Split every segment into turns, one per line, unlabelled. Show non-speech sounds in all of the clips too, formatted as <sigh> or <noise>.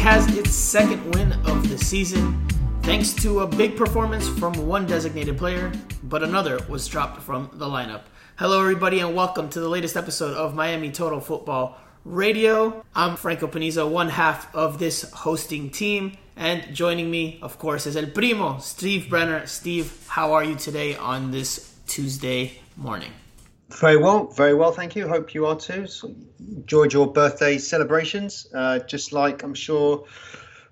Has its second win of the season thanks to a big performance from one designated player, but another was dropped from the lineup. Hello, everybody, and welcome to the latest episode of Miami Total Football Radio. I'm Franco Panizo, one half of this hosting team, and joining me, of course, is El Primo, Steve Brenner. Steve, how are you today on this Tuesday morning?
Very well, very well, thank you. Hope you are too. So, enjoyed your birthday celebrations, uh, just like I'm sure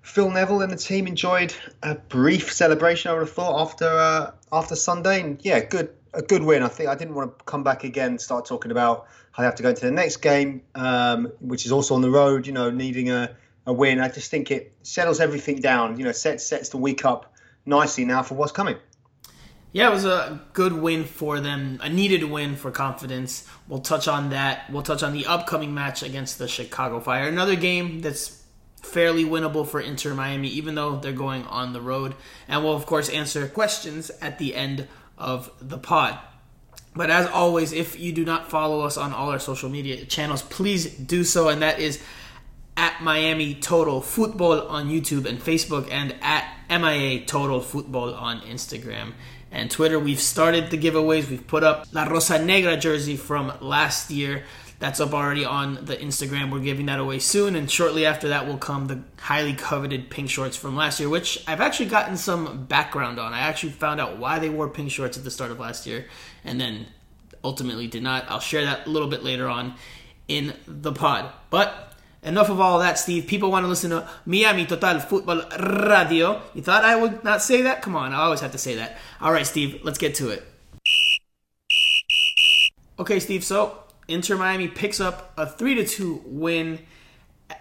Phil Neville and the team enjoyed a brief celebration. I would have thought after uh, after Sunday, and yeah, good a good win. I think I didn't want to come back again and start talking about how they have to go into the next game, um, which is also on the road. You know, needing a, a win. I just think it settles everything down. You know, sets sets the week up nicely now for what's coming.
Yeah, it was a good win for them, a needed win for confidence. We'll touch on that. We'll touch on the upcoming match against the Chicago Fire. Another game that's fairly winnable for Inter Miami, even though they're going on the road. And we'll, of course, answer questions at the end of the pod. But as always, if you do not follow us on all our social media channels, please do so. And that is at Miami Total Football on YouTube and Facebook, and at MIA Total Football on Instagram and Twitter. We've started the giveaways. We've put up La Rosa Negra jersey from last year. That's up already on the Instagram. We're giving that away soon, and shortly after that will come the highly coveted pink shorts from last year, which I've actually gotten some background on. I actually found out why they wore pink shorts at the start of last year, and then ultimately did not. I'll share that a little bit later on in the pod. But Enough of all that, Steve. People want to listen to Miami Total Football Radio. You thought I would not say that? Come on, I always have to say that. All right, Steve, let's get to it. Okay, Steve. So Inter Miami picks up a three to two win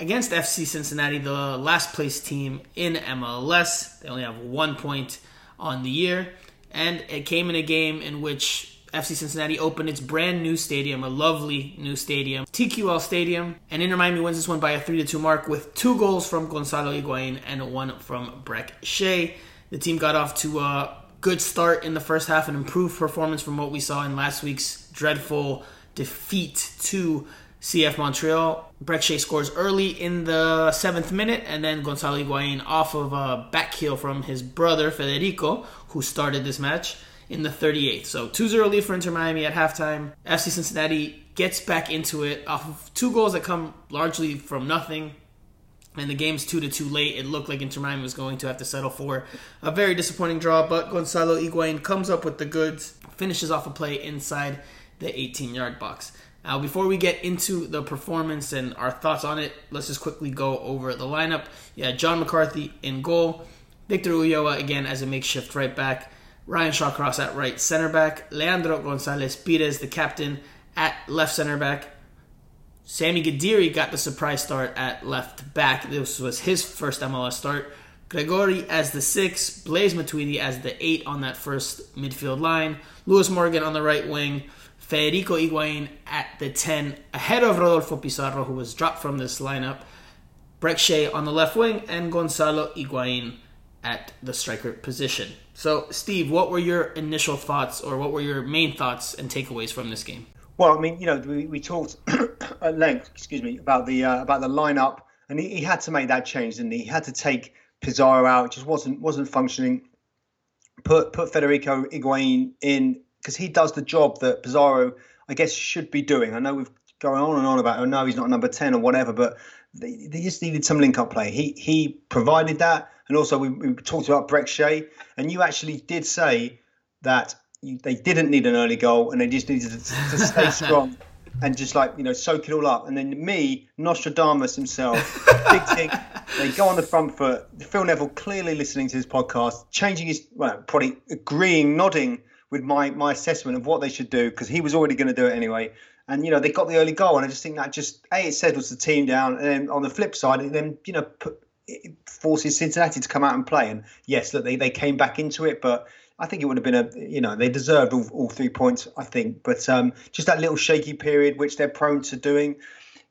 against FC Cincinnati, the last place team in MLS. They only have one point on the year, and it came in a game in which FC Cincinnati opened its brand new stadium, a lovely new stadium, TQL Stadium, and Inter Miami wins this one by a 3 2 mark with two goals from Gonzalo Higuain and one from Brek Shea. The team got off to a good start in the first half, an improved performance from what we saw in last week's dreadful defeat to CF Montreal. Brek Shea scores early in the seventh minute, and then Gonzalo Higuain off of a back heel from his brother Federico, who started this match in the 38th. So 2-0 lead for Inter Miami at halftime. FC Cincinnati gets back into it off of two goals that come largely from nothing. And the game's 2 to 2 late. It looked like Inter Miami was going to have to settle for a very disappointing draw, but Gonzalo Higuain comes up with the goods, finishes off a play inside the 18 yard box. Now, before we get into the performance and our thoughts on it, let's just quickly go over the lineup. Yeah, John McCarthy in goal, Victor Ulloa again as a makeshift right back, Ryan Shawcross at right center back, Leandro Gonzalez Pires, the captain, at left center back. Sami Guediri got the surprise start at left back. This was his first MLS start. Gregore as the six, Blaise Matuidi as the eight on that first midfield line, Lewis Morgan on the right wing, Federico Higuain at the 10, ahead of Rodolfo Pizarro, who was dropped from this lineup, Brek Shea on the left wing, and Gonzalo Higuain at the striker position. So, Steve, what were your initial thoughts, or what were your main thoughts and takeaways from this game?
Well, I mean, you know, we, we talked <clears throat> at length, excuse me, about the uh, about the lineup, and he, he, had to make that change, didn't he? He had to take Pizarro out; it just wasn't wasn't functioning. Put put Federico Higuain in because he does the job that Pizarro, I guess, should be doing. I know we've going on and on about, oh no, he's not number ten or whatever, but they, they just needed some link up play. He he provided that and also, we, we talked about Brek Shea, and you actually did say that you, they didn't need an early goal and they just needed to, to stay <laughs> strong and just like you know soak it all up. And then me, Nostradamus himself, <laughs> they go on the front foot. Phil Neville clearly listening to this podcast, changing his well, probably agreeing, nodding with my my assessment of what they should do because he was already going to do it anyway. And you know they got the early goal, and I just think that just a it settles the team down, and then on the flip side, it then you know put, it forces Cincinnati to come out and play. And yes, look, they, they came back into it, but I think it would have been a, you know, they deserved all, all three points, I think. But um, just that little shaky period, which they're prone to doing,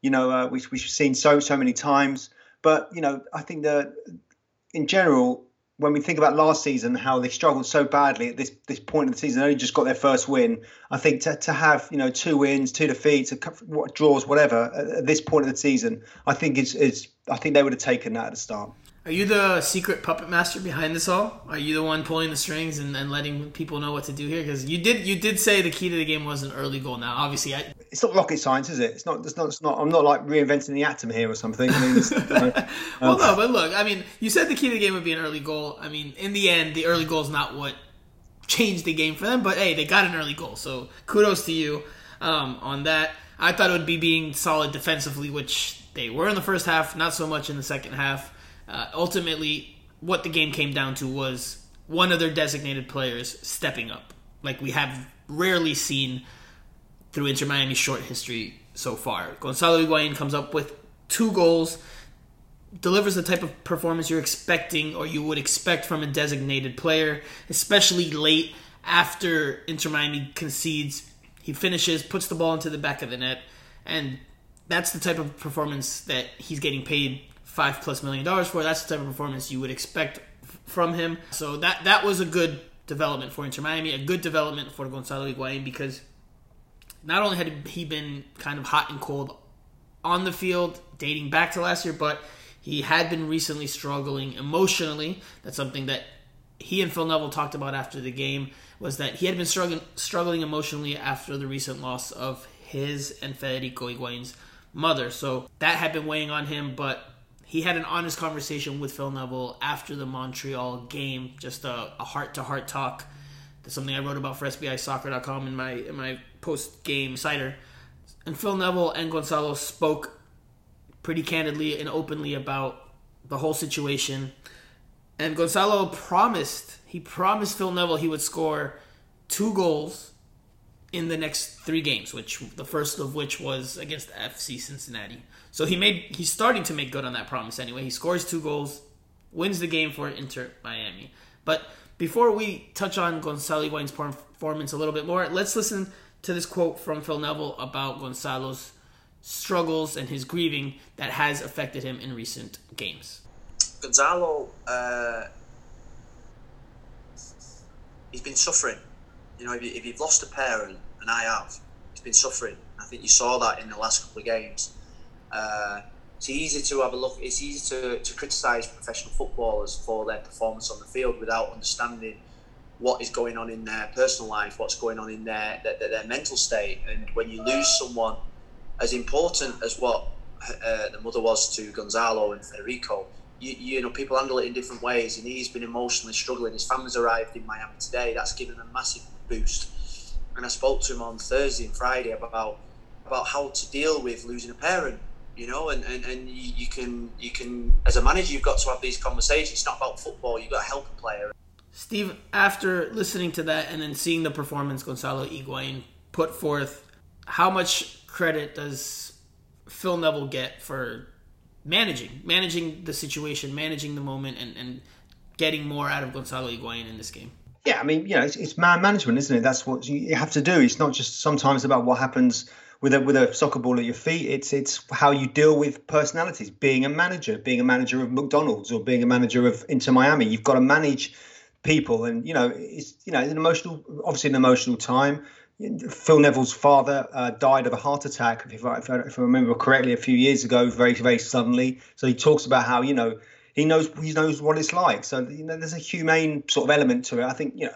you know, uh, which we've seen so, so many times. But, you know, I think that in general, when we think about last season, how they struggled so badly at this this point of the season, only just got their first win. I think to, to have you know two wins, two defeats, what draws, whatever at, this point of the season, I think is is I think they would have taken that at the start.
Are you the secret puppet master behind this all? Are you the one pulling the strings and, and letting people know what to do here? Because you did you did say the key to the game was an early goal. Now, obviously, I...
it's not rocket science, is it? It's not. It's not. It's not. I'm not like reinventing the atom here or something. I mean, <laughs>
well, um, no, but look, I mean, you said the key to the game would be an early goal. I mean, in the end, the early goal is not what changed the game for them. But hey, they got an early goal, so kudos to you um, on that. I thought it would be being solid defensively, which they were in the first half, not so much in the second half. Uh, ultimately, what the game came down to was one of their designated players stepping up, like we have rarely seen through Inter Miami's short history so far. Gonzalo Higuain comes up with two goals, delivers the type of performance you're expecting or you would expect from a designated player, especially late after Inter Miami concedes. He finishes, puts the ball into the back of the net, and that's the type of performance that he's getting paid five plus million dollars for. That's the type of performance you would expect from him. So that that was a good development for Inter Miami, a good development for Gonzalo Higuain because not only had he been kind of hot and cold on the field dating back to last year, but he had been recently struggling emotionally. That's something that he and Phil Neville talked about after the game was that he had been struggling struggling emotionally after the recent loss of his and Federico Higuain's mother. So that had been weighing on him, but he had an honest conversation with Phil Neville after the Montreal game, just a heart to heart talk. That's something I wrote about for SBISoccer.com in my in my post game cider. And Phil Neville and Gonzalo spoke pretty candidly and openly about the whole situation. And Gonzalo promised he promised Phil Neville he would score two goals in the next three games, which the first of which was against FC Cincinnati. So he made he's starting to make good on that promise anyway. He scores two goals, wins the game for Inter Miami. But before we touch on Gonzalo Higuain's performance a little bit more, let's listen to this quote from Phil Neville about Gonzalo's struggles and his grieving that has affected him in recent games.
Gonzalo, uh, he's been suffering. You know, if, you, have lost a parent, and I have, he's been suffering. I think you saw that in the last couple of games. Uh, it's easy to have a look. It's easy to, to criticise professional footballers for their performance on the field without understanding what is going on in their personal life, what's going on in their, their, their mental state. And when you lose someone as important as what uh, the mother was to Gonzalo and Federico, you, you know people handle it in different ways. And he's been emotionally struggling. His family's arrived in Miami today. That's given him a massive boost. And I spoke to him on Thursday and Friday about about how to deal with losing a parent you know, and, and, and you, you, can you can as a manager you've got to have these conversations. It's not about football. You've got to help a player.
Steve, after listening to that and then seeing the performance Gonzalo Higuain put forth, how much credit does Phil Neville get for managing managing the situation, managing the moment, and, and getting more out of Gonzalo Higuain in this game?
Yeah, I mean, you know, it's, it's man management, isn't it? That's what you have to do. It's not just sometimes about what happens with a with a soccer ball at your feet. It's it's how you deal with personalities. Being a manager, being a manager of McDonald's or being a manager of Inter Miami, you've got to manage people, and you know it's you know an emotional, obviously an emotional time. Phil Neville's father uh, died of a heart attack, if I, if I, if I remember correctly, a few years ago, very very suddenly. So he talks about how you know he knows he knows what it's like. So you know, there's a humane sort of element to it. I think you know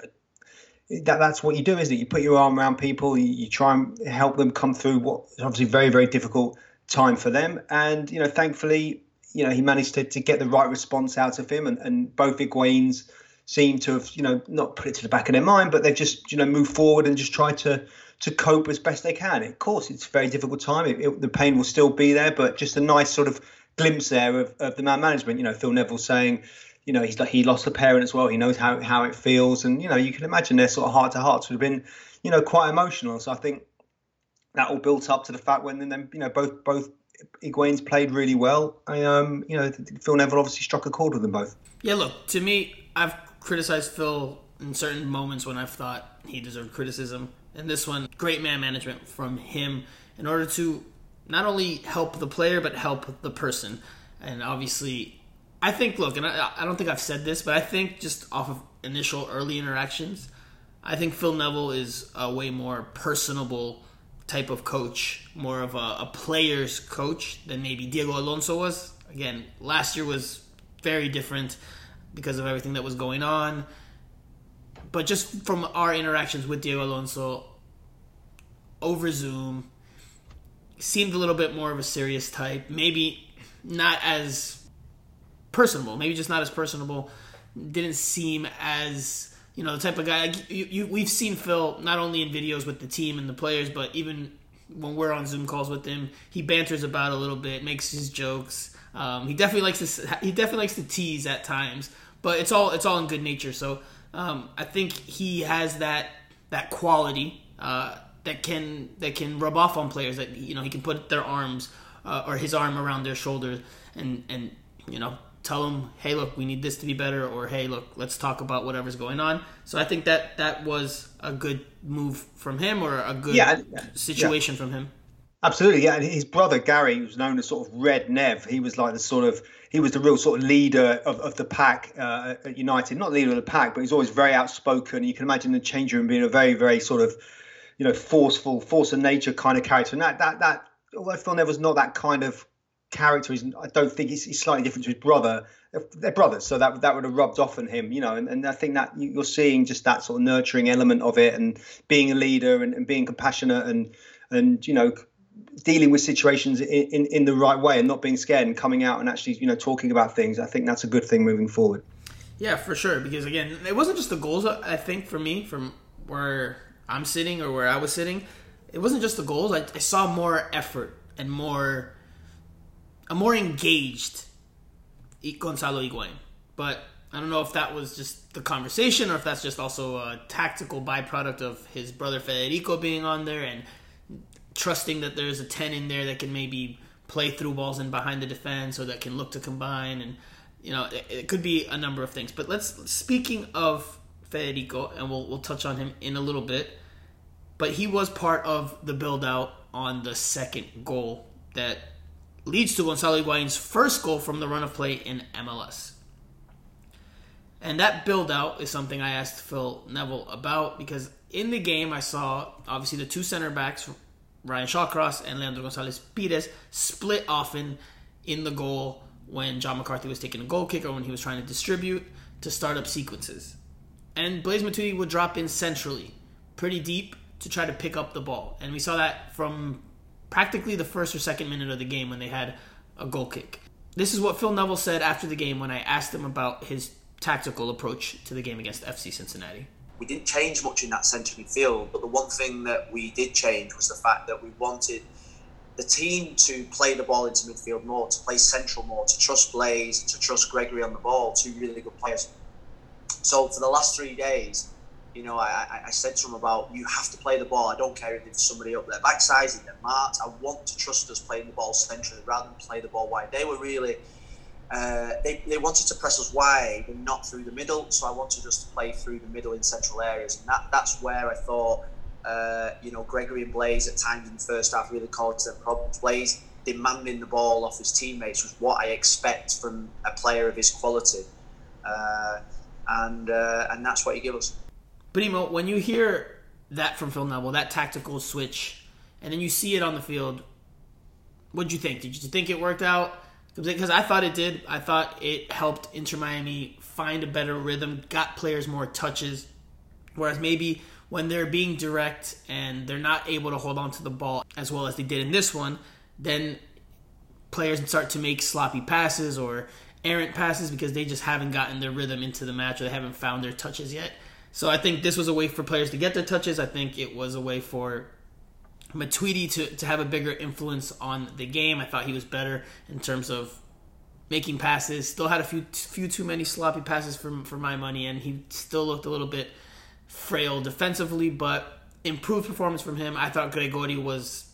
that that's what you do, isn't it? You put your arm around people, you, you try and help them come through what is obviously very, very difficult time for them. And, you know, thankfully, you know, he managed to, to get the right response out of him. And, and both Higuains seem to have, you know, not put it to the back of their mind, but they've just, you know, moved forward and just tried to to cope as best they can. Of course, it's a very difficult time. It, it, the pain will still be there, but just a nice sort of glimpse there of, of the man management. You know, Phil Neville saying, you know, he's like he lost a parent as well. He knows how how it feels, and you know, you can imagine their sort of heart to hearts would have been, you know, quite emotional. So I think that all built up to the fact when then you know both both Higuains played really well. I, um, you know, Phil Neville obviously struck a chord with them both.
Yeah, look, to me, I've criticized Phil in certain moments when I've thought he deserved criticism, and this one, great man management from him in order to not only help the player but help the person. And obviously, I think, look, and I, I don't think I've said this, but I think just off of initial early interactions, I think Phil Neville is a way more personable type of coach, more of a, a player's coach than maybe Diego Alonso was. Again, last year was very different because of everything that was going on. But just from our interactions with Diego Alonso over Zoom, seemed a little bit more of a serious type. Maybe not as personable. Maybe just not as personable. Didn't seem as you know the type of guy. You, you, we've seen Phil not only in videos with the team and the players, but even when we're on Zoom calls with him, he banters about a little bit, makes his jokes. Um, he definitely likes to he definitely likes to tease at times, but it's all it's all in good nature. So um, I think he has that that quality uh, that can that can rub off on players. That you know he can put their arms uh, or his arm around their shoulders and and you know tell them, hey, look, we need this to be better, or hey, look, let's talk about whatever's going on. So I think that that was a good move from him, or a good yeah, situation yeah. from him.
Absolutely, yeah. And his brother Gary was known as sort of Red Nev. He was like the sort of he was the real sort of leader of, of the pack uh, at United. Not leader of the pack, but he's always very outspoken. You can imagine the change room being a very, very sort of you know forceful, force of nature kind of character. And that that that although Phil Neville's not that kind of character, he's, I don't think he's, he's, slightly different to his brother. They're brothers, so that that would have rubbed off on him, you know. And, and I think that you're seeing just that sort of nurturing element of it, and being a leader, and, and being compassionate, and and you know dealing with situations in, in, in the right way and not being scared and coming out and actually you know talking about things i think that's a good thing moving forward
yeah for sure because again it wasn't just the goals i think for me from where i'm sitting or where i was sitting it wasn't just the goals i, I saw more effort and more a more engaged gonzalo Higuain. but I don't know if that was just the conversation or if that's just also a tactical byproduct of his brother Federico being on there and trusting that there's a 10 in there that can maybe play through balls and behind the defense or that can look to combine and you know it, it could be a number of things but let's speaking of Federico and we'll, we'll touch on him in a little bit but he was part of the build out on the second goal that leads to Gonzalo Higuain's first goal from the run of play in MLS. And that build out is something I asked Phil Neville about because in the game I saw obviously the two center backs Ryan Shawcross and Leandro Gonzalez Pires split often in the goal when John McCarthy was taking a goal kick or when he was trying to distribute to start up sequences. And Blaise Matuidi would drop in centrally, pretty deep, to try to pick up the ball. And we saw that from practically the first or second minute of the game when they had a goal kick. This is what Phil Neville said after the game when I asked him about his tactical approach to the game against FC Cincinnati
we didn't change much in that centre midfield, but the one thing that we did change was the fact that we wanted the team to play the ball into midfield more, to play central more, to trust Blaise, to trust Gregore on the ball, two really good players. So for the last three days, you know, I, I said to him about you have to play the ball. I don't care if there's somebody up there backsizing, they're marked. I want to trust us playing the ball centrally rather than play the ball wide. They were really uh, they, they wanted to press us wide and not through the middle, so I wanted us to play through the middle in central areas, and that, that's where I thought, uh, you know, Gregore and Blaise at times in the first half really caused them problems. Blaise demanding the ball off his teammates was what I expect from a player of his quality, uh, and uh, and that's what he gave us.
But Emo, when you hear that from Phil Neville, that tactical switch, and then you see it on the field, what did you think? Did you think it worked out? because I thought it did. I thought it helped Inter Miami find a better rhythm, got players more touches. Whereas maybe when they're being direct and they're not able to hold on to the ball as well as they did in this one, then players start to make sloppy passes or errant passes because they just haven't gotten their rhythm into the match or they haven't found their touches yet. So I think this was a way for players to get their touches. I think it was a way for Matuidi to, to have a bigger influence on the game. I thought he was better in terms of making passes. Still had a few few too many sloppy passes for for my money, and he still looked a little bit frail defensively. But improved performance from him. I thought Gregore was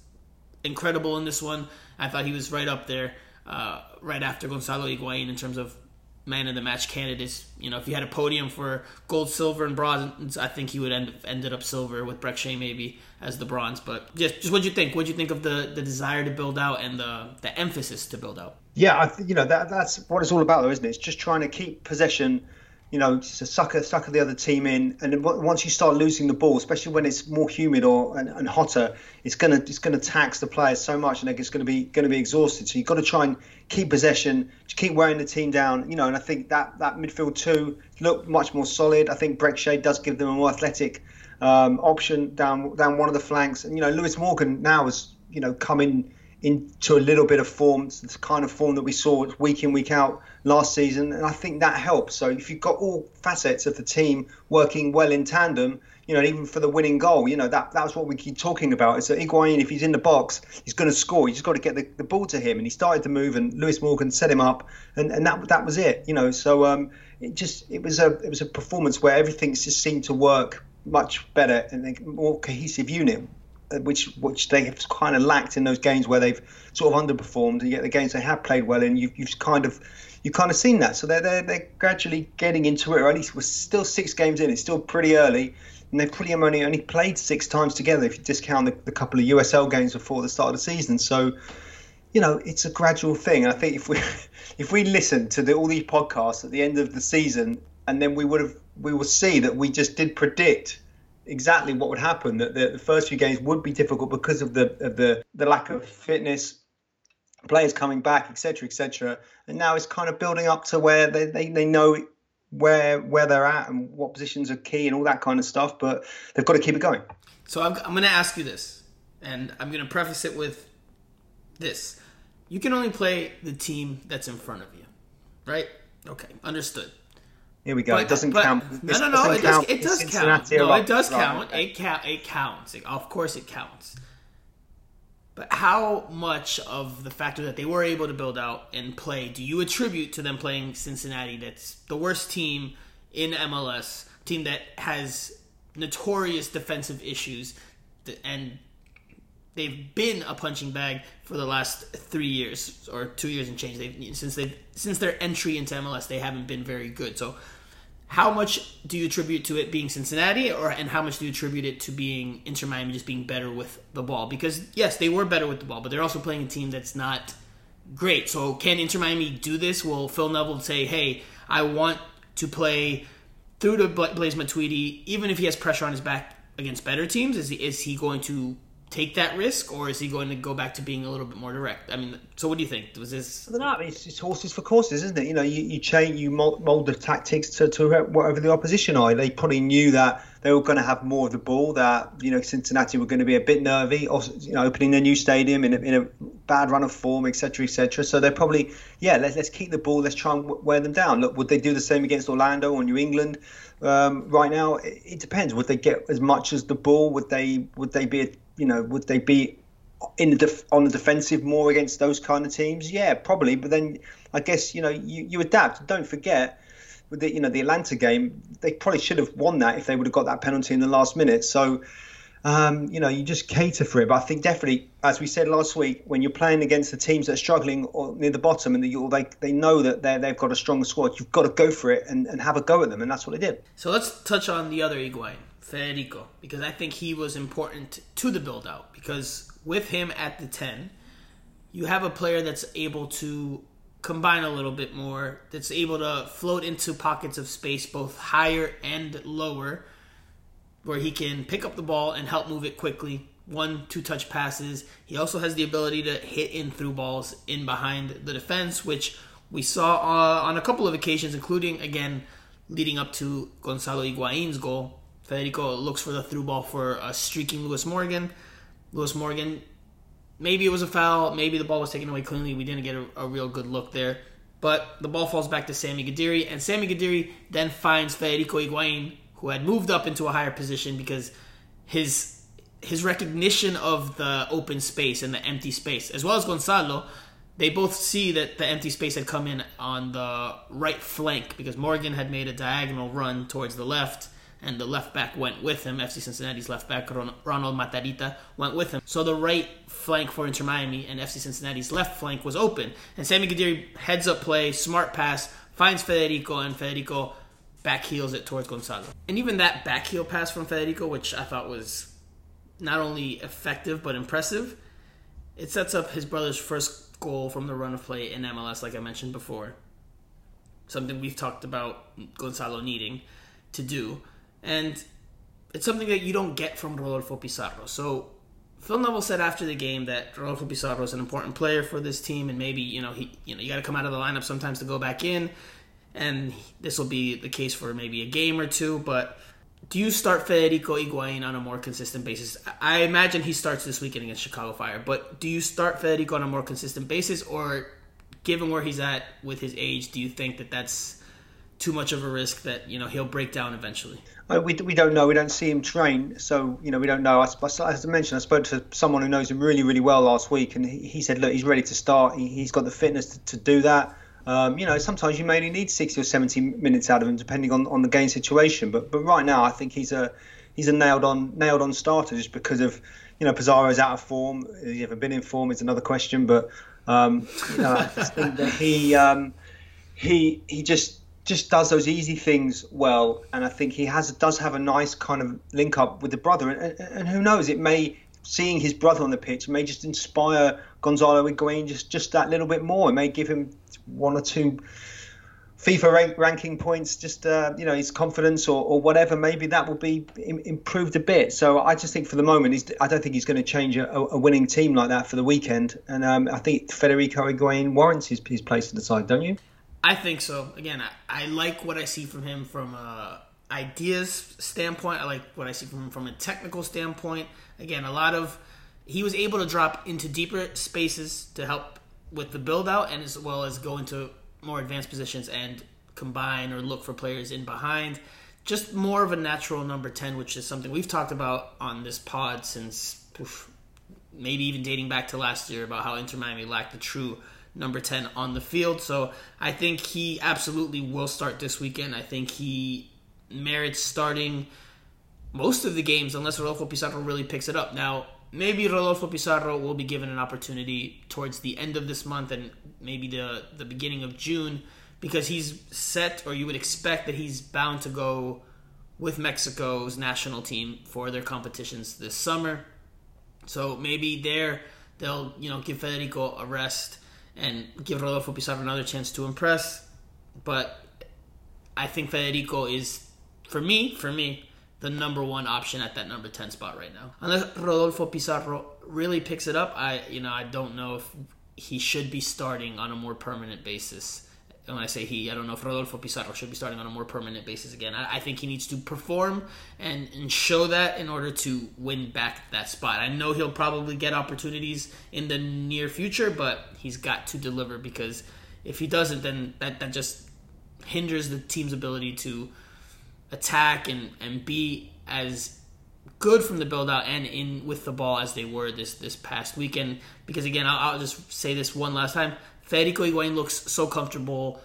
incredible in this one. I thought he was right up there, uh, right after Gonzalo Higuain in terms of man of the match candidates. You know, if you had a podium for gold, silver, and bronze, I think he would end ended up silver with Brek Shea maybe as the bronze. But just just what do you think? What do you think of the the desire to build out and the the emphasis to build out?
Yeah, I th- you know that that's what it's all about, though, isn't it? It's just trying to keep possession you know, to sucker sucker the other team in, and once you start losing the ball, especially when it's more humid or and, and, hotter, it's gonna it's gonna tax the players so much, and it's gonna be gonna be exhausted. So you've got to try and keep possession, keep wearing the team down, you know. And I think that that midfield two looked much more solid. I think Brek Shea does give them a more athletic um, option down down one of the flanks, and you know, Lewis Morgan now has you know come in into a little bit of form, the kind of form that we saw week in week out last season, and I think that helps. So if you've got all facets of the team working well in tandem, you know, even for the winning goal, you know that that's what we keep talking about. Is that Higuain, if he's in the box, he's going to score. You just got to get the, the ball to him, and he started to move, and Lewis Morgan set him up, and, and that that was it. You know, so um, it just it was a it was a performance where everything just seemed to work much better and a more cohesive unit which which they have kind of lacked in those games where they've sort of underperformed, and yet the games they have played well in, you, you've kind of you've kind of seen that. So they're, they're they're gradually getting into it. Or at least we're still six games in. It's still pretty early, and they've pretty only only played six times together if you discount the, the couple of USL games before the start of the season. So you know it's a gradual thing. And I think if we <laughs> if we listen to the, all these podcasts at the end of the season, and then we would have we will see that we just did predict exactly what would happen. That the, the, first few games would be difficult because of the of the the lack of fitness, players coming back, etc., etc. And now it's kind of building up to where they, they, they know where where they're at and what positions are key and all that kind of stuff. But they've got to keep it going.
So I'm, I'm going to ask you this, and I'm going to preface it with this: you can only play the team that's in front of you, right? Okay, understood.
Here we go. But, it doesn't but, count.
No, no, no. It does, it does count. No, it does count. It count. It counts. Of course, it counts. But how much of the factor that they were able to build out and play do you attribute to them playing Cincinnati? That's the worst team in MLS, team that has notorious defensive issues, and they've been a punching bag for the last three years or two years and change. They've since they since their entry into MLS, they haven't been very good. So how much do you attribute to it being Cincinnati, or and how much do you attribute it to being Inter Miami just being better with the ball? Because yes, they were better with the ball, but they're also playing a team that's not great. So can Inter Miami do this? Will Phil Neville say, "Hey, I want to play through to Blaise Matuidi, even if he has pressure on his back against better teams"? Is he, is he going to take that risk, or is he going to go back to being a little bit more direct? I mean, so what do you think? Was this?
Mean, it's, it's horses for courses, isn't it? You know, you, you change, you mold, mold the tactics to, to whatever the opposition are. They probably knew that they were going to have more of the ball. That you know, Cincinnati were going to be a bit nervy, or you know, opening their new stadium in a, in a bad run of form, etc., etc. So they're probably, yeah, let's let's keep the ball. Let's try and wear them down. Look, would they do the same against Orlando or New England? Um, right now, it, it depends. Would they get as much as the ball? Would they would they be a you know, would they be in the def- on the defensive more against those kind of teams? Yeah, probably. But then I guess you know you, you adapt. Don't forget with the you know the Atlanta game, they probably should have won that if they would have got that penalty in the last minute. So. Um, you know, you just cater for it. But I think definitely, as we said last week, when you're playing against the teams that are struggling or near the bottom and the, they they know that they they've got a strong squad, you've got to go for it and, and have a go at them, and that's what they did.
So let's touch on the other Higuain. Federico because I think he was important to the build out because with him at the 10 you have a player that's able to combine a little bit more that's able to float into pockets of space both higher and lower where he can pick up the ball and help move it quickly. One two touch passes. He also has the ability to hit in through balls in behind the defense which we saw uh, on a couple of occasions including again leading up to Gonzalo Higuain's goal Federico looks for the through ball for a streaking Lewis Morgan. Lewis Morgan, maybe it was a foul, maybe the ball was taken away cleanly. We didn't get a, a real good look there. But the ball falls back to Sami Guediri, and Sami Guediri then finds Federico Higuain, who had moved up into a higher position because his his recognition of the open space and the empty space, as well as Gonzalo, they both see that the empty space had come in on the right flank because Morgan had made a diagonal run towards the left and the left back went with him. FC Cincinnati's left back, Ronald Matarita, went with him. So the right flank for Inter Miami and FC Cincinnati's left flank was open. And Sami Guediri heads up play, smart pass, finds Federico, and Federico back heels it towards Gonzalo. And even that back heel pass from Federico, which I thought was not only effective but impressive, it sets up his brother's first goal from the run of play in MLS, like I mentioned before. Something we've talked about Gonzalo needing to do. And it's something that you don't get from Rodolfo Pizarro. So Phil Neville said after the game that Rodolfo Pizarro is an important player for this team, and maybe you know he you know you got to come out of the lineup sometimes to go back in, and this will be the case for maybe a game or two. But do you start Federico Higuain on a more consistent basis? I imagine he starts this weekend against Chicago Fire, but do you start Federico on a more consistent basis, or given where he's at with his age, do you think that that's too much of a risk that you know he'll break down eventually?
we, we don't know. We don't see him train, so you know we don't know. As, as I mentioned, I spoke to someone who knows him really, really well last week, and he, he said, look, he's ready to start. He, has got the fitness to, to do that. Um, you know, sometimes you may only need 60 or 70 minutes out of him, depending on, on the game situation. But but right now, I think he's a he's a nailed on nailed on starter just because of you know Pizarro's out of form. Has he ever been in form? Is another question. But um, you know, I think that he um, he he just just does those easy things well, and I think he has does have a nice kind of link up with the brother, and, and who knows, it may seeing his brother on the pitch may just inspire Gonzalo Higuain just just that little bit more. It may give him one or two FIFA rank, ranking points, just uh, you know his confidence or, or whatever. Maybe that will be improved a bit. So I just think for the moment, I don't think he's going to change a, a, winning team like that for the weekend. And um, I think Federico Higuain warrants his, his place in the side, don't you?
I think so. Again, I, I like what I see from him from a ideas standpoint. I like what I see from him from a technical standpoint. Again, a lot of he was able to drop into deeper spaces to help with the build out and as well as go into more advanced positions and combine or look for players in behind. Just more of a natural number 10, which is something we've talked about on this pod since oof, maybe even dating back to last year about how Inter Miami lacked the true number 10 on the field. So I think he absolutely will start this weekend. I think he merits starting most of the games unless Rodolfo Pizarro really picks it up. Now, maybe Rodolfo Pizarro will be given an opportunity towards the end of this month and maybe the, the beginning of June because he's set, or you would expect that he's bound to go with Mexico's national team for their competitions this summer. So maybe there they'll you know give Federico a rest and give Rodolfo Pizarro another chance to impress. But I think Federico is, for me, for me, the number one option at that number ten spot right now. Unless Rodolfo Pizarro really picks it up, I you know I don't know if he should be starting on a more permanent basis when I say he, I don't know if Rodolfo Pizarro should be starting on a more permanent basis again. I, I think he needs to perform and, and show that in order to win back that spot. I know he'll probably get opportunities in the near future, but he's got to deliver because if he doesn't, then that, that just hinders the team's ability to attack and, and be as good from the build out and in with the ball as they were this this past weekend. Because again, I'll, I'll just say this one last time: Federico Higuain looks so comfortable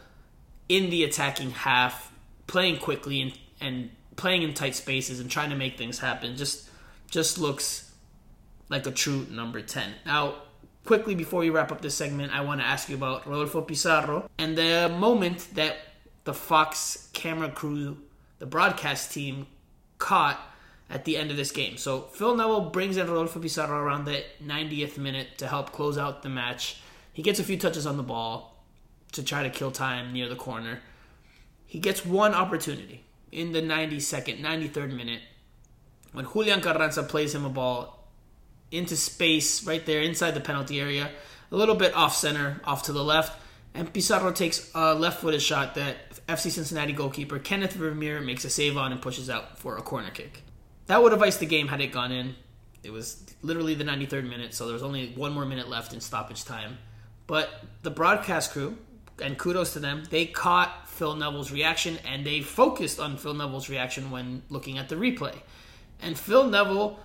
in the attacking half, playing quickly and, and playing in tight spaces and trying to make things happen. Just just looks like a true number 10. Now, quickly before we wrap up this segment, I want to ask you about Rodolfo Pizarro and the moment that the Fox camera crew, the broadcast team, caught at the end of this game. So Phil Neville brings in Rodolfo Pizarro around the 90th minute to help close out the match. He gets a few touches on the ball to try to kill time near the corner. He gets one opportunity in the 92nd, 93rd minute when Julian Carranza plays him a ball into space right there inside the penalty area, a little bit off center, off to the left. And Pizarro takes a left footed shot that FC Cincinnati goalkeeper Kenneth Vermeer makes a save on and pushes out for a corner kick. That would have iced the game had it gone in. It was literally the 93rd minute, so there was only one more minute left in stoppage time. But the broadcast crew, and kudos to them, they caught Phil Neville's reaction and they focused on Phil Neville's reaction when looking at the replay. And Phil Neville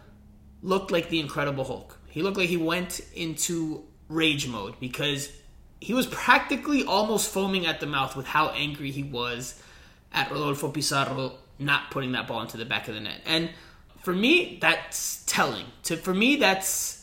looked like the Incredible Hulk. He looked like he went into rage mode because he was practically almost foaming at the mouth with how angry he was at Rodolfo Pizarro not putting that ball into the back of the net. And for me, that's telling. To for me, that's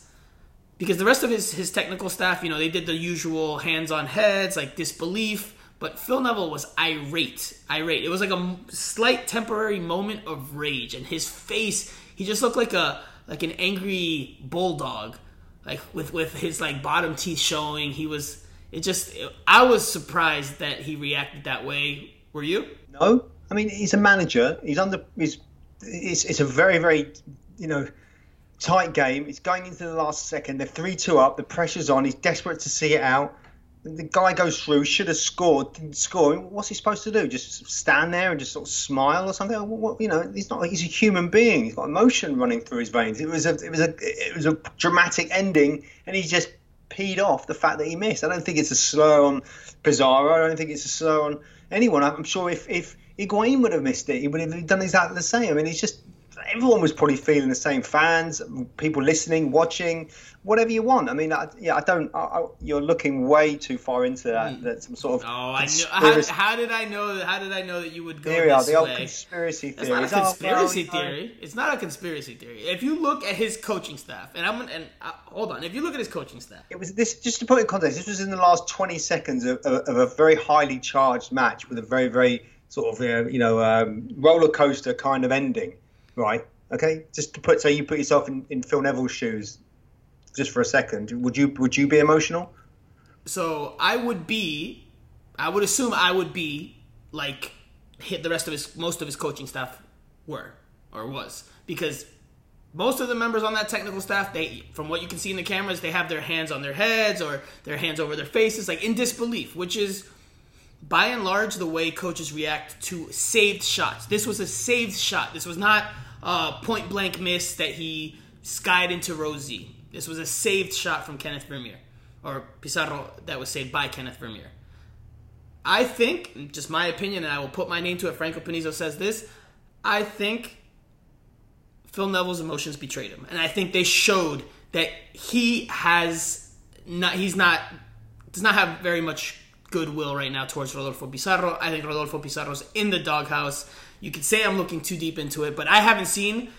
because the rest of his his technical staff, you know, they did the usual hands on heads, like disbelief. but Phil Neville was irate. Irate. It was like a slight temporary moment of rage, and his face, he just looked like a like an angry bulldog, like with with his like bottom teeth showing. He was. It just. I was surprised that he reacted that way. Were you?
No. I mean, he's a manager. He's under. He's. It's, it's a very very, you know, tight game. It's going into the last second. They're three two up. The pressure's on. He's desperate to see it out the guy goes through, should have scored, didn't score. What's he supposed to do? Just stand there and just sort of smile or something? What, you know, he's not. He's a human being. He's got emotion running through his veins. It was a, it was a, it was a dramatic ending, and he just peed off the fact that he missed. I don't think it's a slur on Pizarro. I don't think it's a slur on anyone. I'm sure if if Higuain would have missed it, he would have done exactly the same. I mean, he's just everyone was probably feeling the same. Fans, people listening, watching, whatever you want. I mean, I, yeah, I don't. I, I, you're looking way too far into that. Hmm. That some sort of.
Oh, I know. How, how, did I know? That, how did I know that you would go
there
this
the
way?
old conspiracy theory.
It's not a conspiracy oh, theory. It's not a conspiracy theory. If you look at his coaching staff, and I'm and uh, hold on, if you look at his coaching staff,
it was this. Just to put it in context, this was in the last 20 seconds of, of, of a very highly charged match with a very, very sort of uh, you know um, roller coaster kind of ending, right? Okay, just to put so you put yourself in, in Phil Neville's shoes, just for a second. Would you would you be emotional?
So I would be, I would assume I would be like hit the rest of his most of his coaching staff were or was because most of the members on that technical staff they from what you can see in the cameras they have their hands on their heads or their hands over their faces like in disbelief which is by and large the way coaches react to saved shots this was a saved shot this was not uh, point blank miss that he skied into Rosie. This was a saved shot from Kenneth Vermeer, or Pizarro that was saved by Kenneth Vermeer. I think, just my opinion, and I will put my name to it. Franco Panizo says this. I think Phil Neville's emotions betrayed him, and I think they showed that he has not. He's not does not have very much goodwill right now towards Rodolfo Pizarro. I think Rodolfo Pizarro's in the doghouse. You could say I'm looking too deep into it, but I haven't seen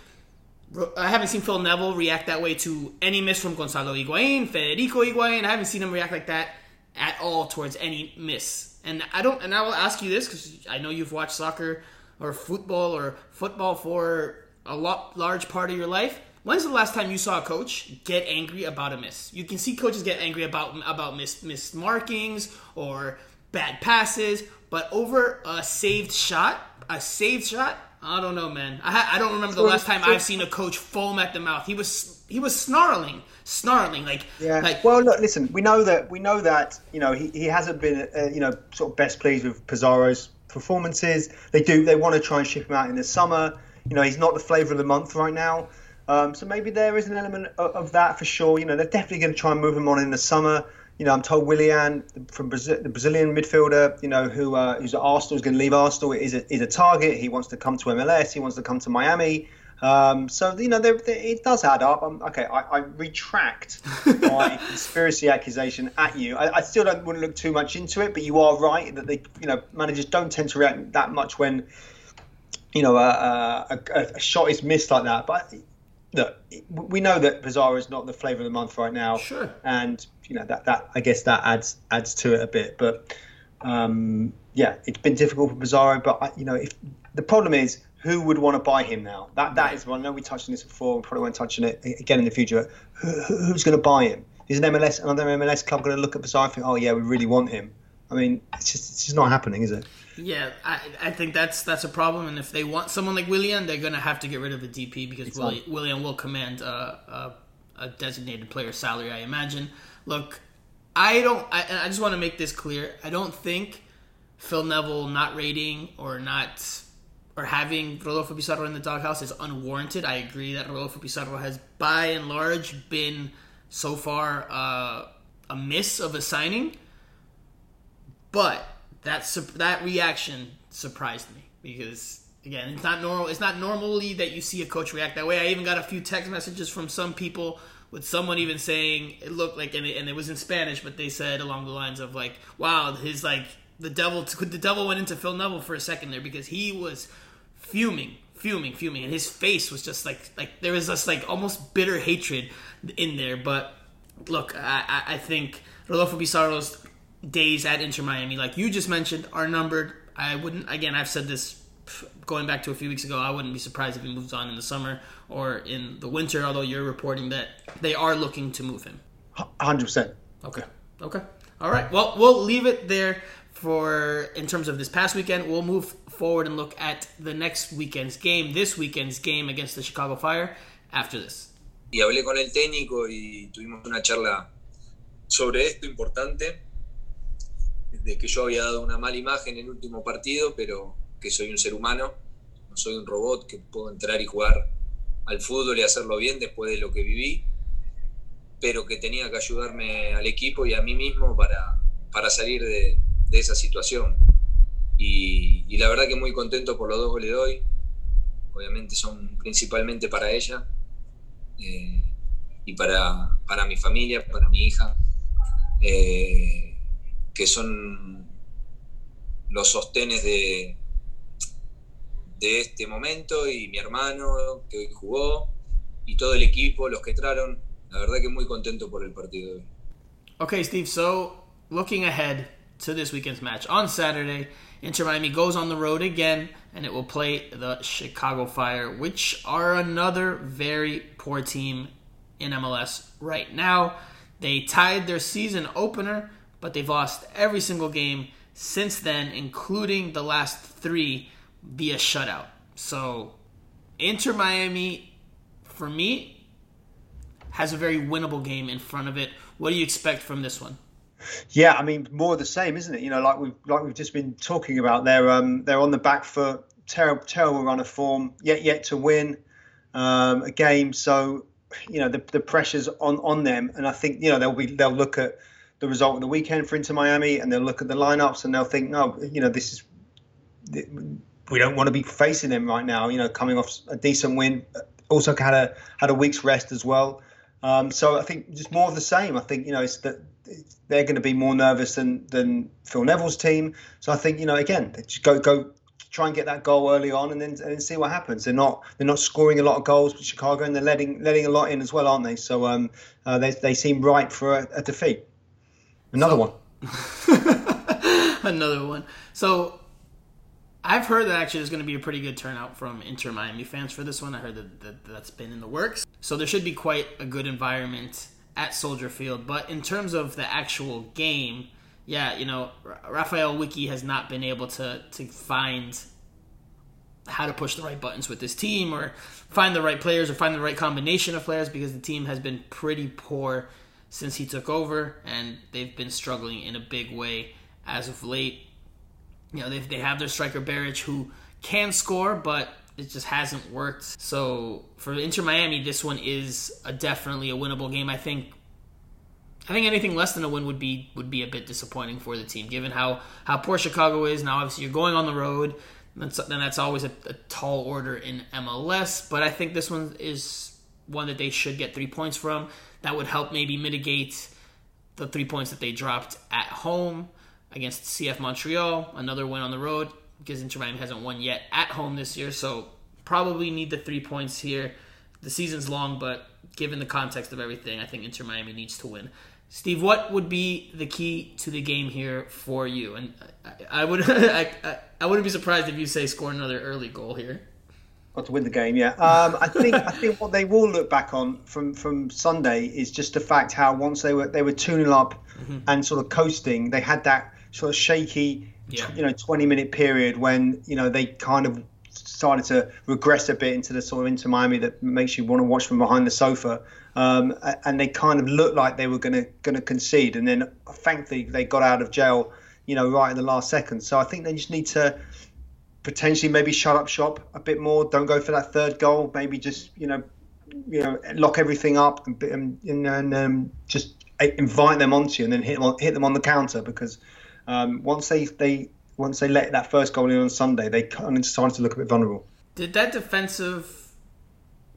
I haven't seen Phil Neville react that way to any miss from Gonzalo Higuain, Federico Higuain. I haven't seen him react like that at all towards any miss. And I don't. And I will ask you this because I know you've watched soccer or football or football for a lot large part of your life. When's the last time you saw a coach get angry about a miss? You can see coaches get angry about about missed missed markings or bad passes, but over a saved shot, a saved shot, I don't know, man. I, I don't remember the last time I've seen a coach foam at the mouth. He was he was snarling, snarling like
yeah.
Like,
well, look, listen. We know that we know that you know he, he hasn't been uh, you know sort of best pleased with Pizarro's performances. They do they want to try and ship him out in the summer. You know he's not the flavour of the month right now. Um, so maybe there is an element of, of, that for sure. You know they're definitely going to try and move him on in the summer you know, I'm told Willian from Brazil, the Brazilian midfielder, you know, who uh, who's at Arsenal, is going to leave Arsenal, is a, is a target. He wants to come to MLS. He wants to come to Miami. Um, so you know, they're, they're, it does add up. I'm, okay, I, I retract <laughs> my conspiracy accusation at you. I, I still don't want to look too much into it, but you are right that they, you know, managers don't tend to react that much when, you know, a, a, a shot is missed like that. But look, we know that Pizarro is not the flavour of the month right now.
Sure.
And you know that that I guess that adds adds to it a bit. But um, yeah, it's been difficult for Pizarro. But you know, if the problem is who would want to buy him now? That that is one. I know we touched on this before. We probably won't touch on it again in the future. Who, who's going to buy him? Is an MLS another MLS club going to look at Pizarro and think, oh yeah, we really want him? I mean, it's just it's just not happening, is it?
Yeah, I, I think that's that's a problem. And if they want someone like Willian, they're going to have to get rid of the DP because Willian, Willian will command a, a, a designated player salary, I imagine. Look, I don't. I, I just want to make this clear. I don't think Phil Neville not rating or not or having Rodolfo Pizarro in the doghouse is unwarranted. I agree that Rodolfo Pizarro has, by and large, been so far uh, a miss of a signing. But that that reaction surprised me because again, it's not normal. It's not normally that you see a coach react that way. I even got a few text messages from some people with someone even saying it looked like, and it, and it was in Spanish, but they said along the lines of like, "Wow, his like the devil, the devil went into Phil Neville for a second there because he was fuming, fuming, fuming, and his face was just like like there was this like almost bitter hatred in there. But look, I, I think Rodolfo Pizarro's days at Inter Miami, like you just mentioned, are numbered. I wouldn't. Again, I've said this going back to a few weeks ago. I wouldn't be surprised if he moves on in the summer or in the winter. Although you're reporting that they are looking to move him.
Hundred percent.
Okay. Okay. All right. Well, we'll leave it there for in terms of this past weekend. We'll move forward and look at the next weekend's game, this weekend's game against the Chicago Fire after this.
Y hablé con el técnico y tuvimos una charla sobre esto importante, de que yo había dado una mala imagen en el último partido, pero soy un ser humano, no soy un robot, que puedo entrar y jugar al fútbol y hacerlo bien después de lo que viví, pero que tenía que ayudarme al equipo y a mí mismo para, para salir de, de esa situación. Y, y, la verdad que muy contento por los dos goles de hoy. Obviamente son principalmente para ella eh, y para, para, mi familia, para mi hija, eh, que son los sostenes de, de este momento y mi hermano que hoy jugó y todo el equipo, los que entraron. La verdad que muy contento por el partido de hoy.
Okay, Steve, so looking ahead to this weekend's match on Saturday, Inter Miami goes on the road again and it will play the Chicago Fire, which are another very poor team in MLS right now. They tied their season opener, but they've lost every single game since then, including the last three via shutout. So, Inter Miami, for me, has a very winnable game in front of it. What do you expect from this one?
Yeah, I mean, more of the same, isn't it? You know, like we've like we've just been talking about, they're um, they're on the back foot, terrible terrible run of form, yet yet to win um, a game. So, you know, the the pressure's on on them, and I think you know they'll be they'll look at the result of the weekend for Inter Miami, and they'll look at the lineups, and they'll think, no, you know, this is we don't want to be facing them right now. You know, coming off a decent win, also had a had a week's rest as well. Um, so I think just more of the same. I think you know it's that they're going to be more nervous than than Phil Neville's team. So I think you know again, just go go try and get that goal early on, and then and then see what happens. They're not they're not scoring a lot of goals with Chicago, and they're letting letting a lot in as well, aren't they? So um, uh, they they seem ripe for a, a defeat. Another one. <laughs>
Another one. So I've heard that actually there's going to be a pretty good turnout from Inter Miami fans for this one. I heard that, that that's been in the works. So there should be quite a good environment at Soldier Field. But in terms of the actual game, yeah, you know, Raphael Wicky has not been able to to find how to push the right buttons with this team or find the right players or find the right combination of players because the team has been pretty poor since he took over and they've been struggling in a big way as of late. You know, they, they have their striker Beric who can score, but it just hasn't worked. So for Inter Miami, this one is a definitely a winnable game. I think. I think anything less than a win would be would be a bit disappointing for the team, given how how poor Chicago is. Now, obviously, you're going on the road. That's, then that's always a, a tall order in MLS. But I think this one is one that they should get three points from. That would help maybe mitigate the three points that they dropped at home against CF Montreal. Another win on the road because Inter Miami hasn't won yet at home this year. So probably need the three points here. The season's long, but given the context of everything, I think Inter Miami needs to win. Steve, what would be the key to the game here for you? And I, I would <laughs> I, I, wouldn't be surprised if you say score another early goal here.
Got to win the game, yeah. Um, I think I think what they will look back on from, from Sunday is just the fact how once they were they were tuning up mm-hmm. and sort of coasting, they had that sort of shaky, yeah. you know, 20 minute period when you know they kind of started to regress a bit into the sort of Inter Miami that makes you want to watch from behind the sofa. Um, and they kind of looked like they were going to going to concede, and then thankfully they got out of jail, you know, right in the last second. So I think they just need to potentially maybe shut up shop a bit more. Don't go for that third goal. Maybe just you know, you know, lock everything up and and, and um, just invite them onto you, and then hit them on, hit them on the counter because um, once they they once they let that first goal in on Sunday, they kind of started to look a bit vulnerable.
Did that defensive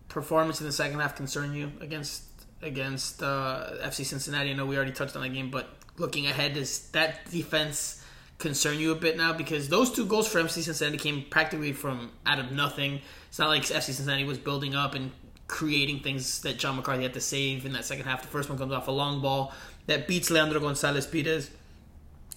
performance in the second half concern you against against uh, FC Cincinnati? I know we already touched on that game, but looking ahead, does that defense concern you a bit now? Because those two goals for FC Cincinnati came practically from out of nothing. It's not like FC Cincinnati was building up and creating things that John McCarthy had to save in that second half. The first one comes off a long ball that beats Leandro Gonzalez Pirez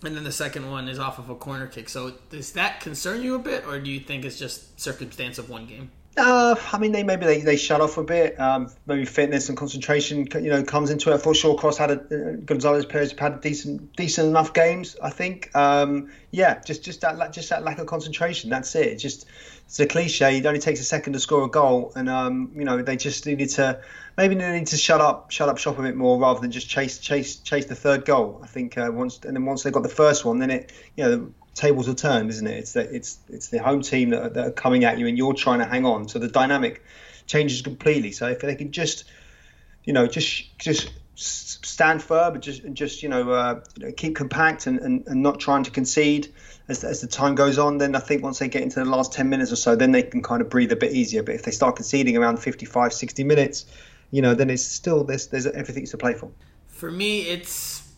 and then the second one is off of a corner kick. So does that concern you a bit, or do you think it's just circumstance of one game?
Uh, I mean, they maybe they, they shut off a bit. Um, maybe fitness and concentration, you know, comes into it. I thought Shawcross had a uh, Gonzalez Perez had decent decent enough games. I think. Um, yeah, just just that just that lack of concentration. That's it. It's just it's a cliche. It only takes a second to score a goal, and um, you know they just needed to maybe they need to shut up shut up shop a bit more rather than just chase chase chase the third goal. I think uh, once and then once they got the first one, then it you know tables are turned, isn't it? It's the, it's it's the home team that are, that are coming at you, and you're trying to hang on. So the dynamic changes completely. So if they can just, you know, just just stand firm and just just you know, uh, keep compact and, and, and not trying to concede as, as the time goes on, then I think once they get into the last 10 minutes or so, then they can kind of breathe a bit easier. But if they start conceding around 55, 60 minutes, you know, then it's still there's there's everything to play for.
For me, it's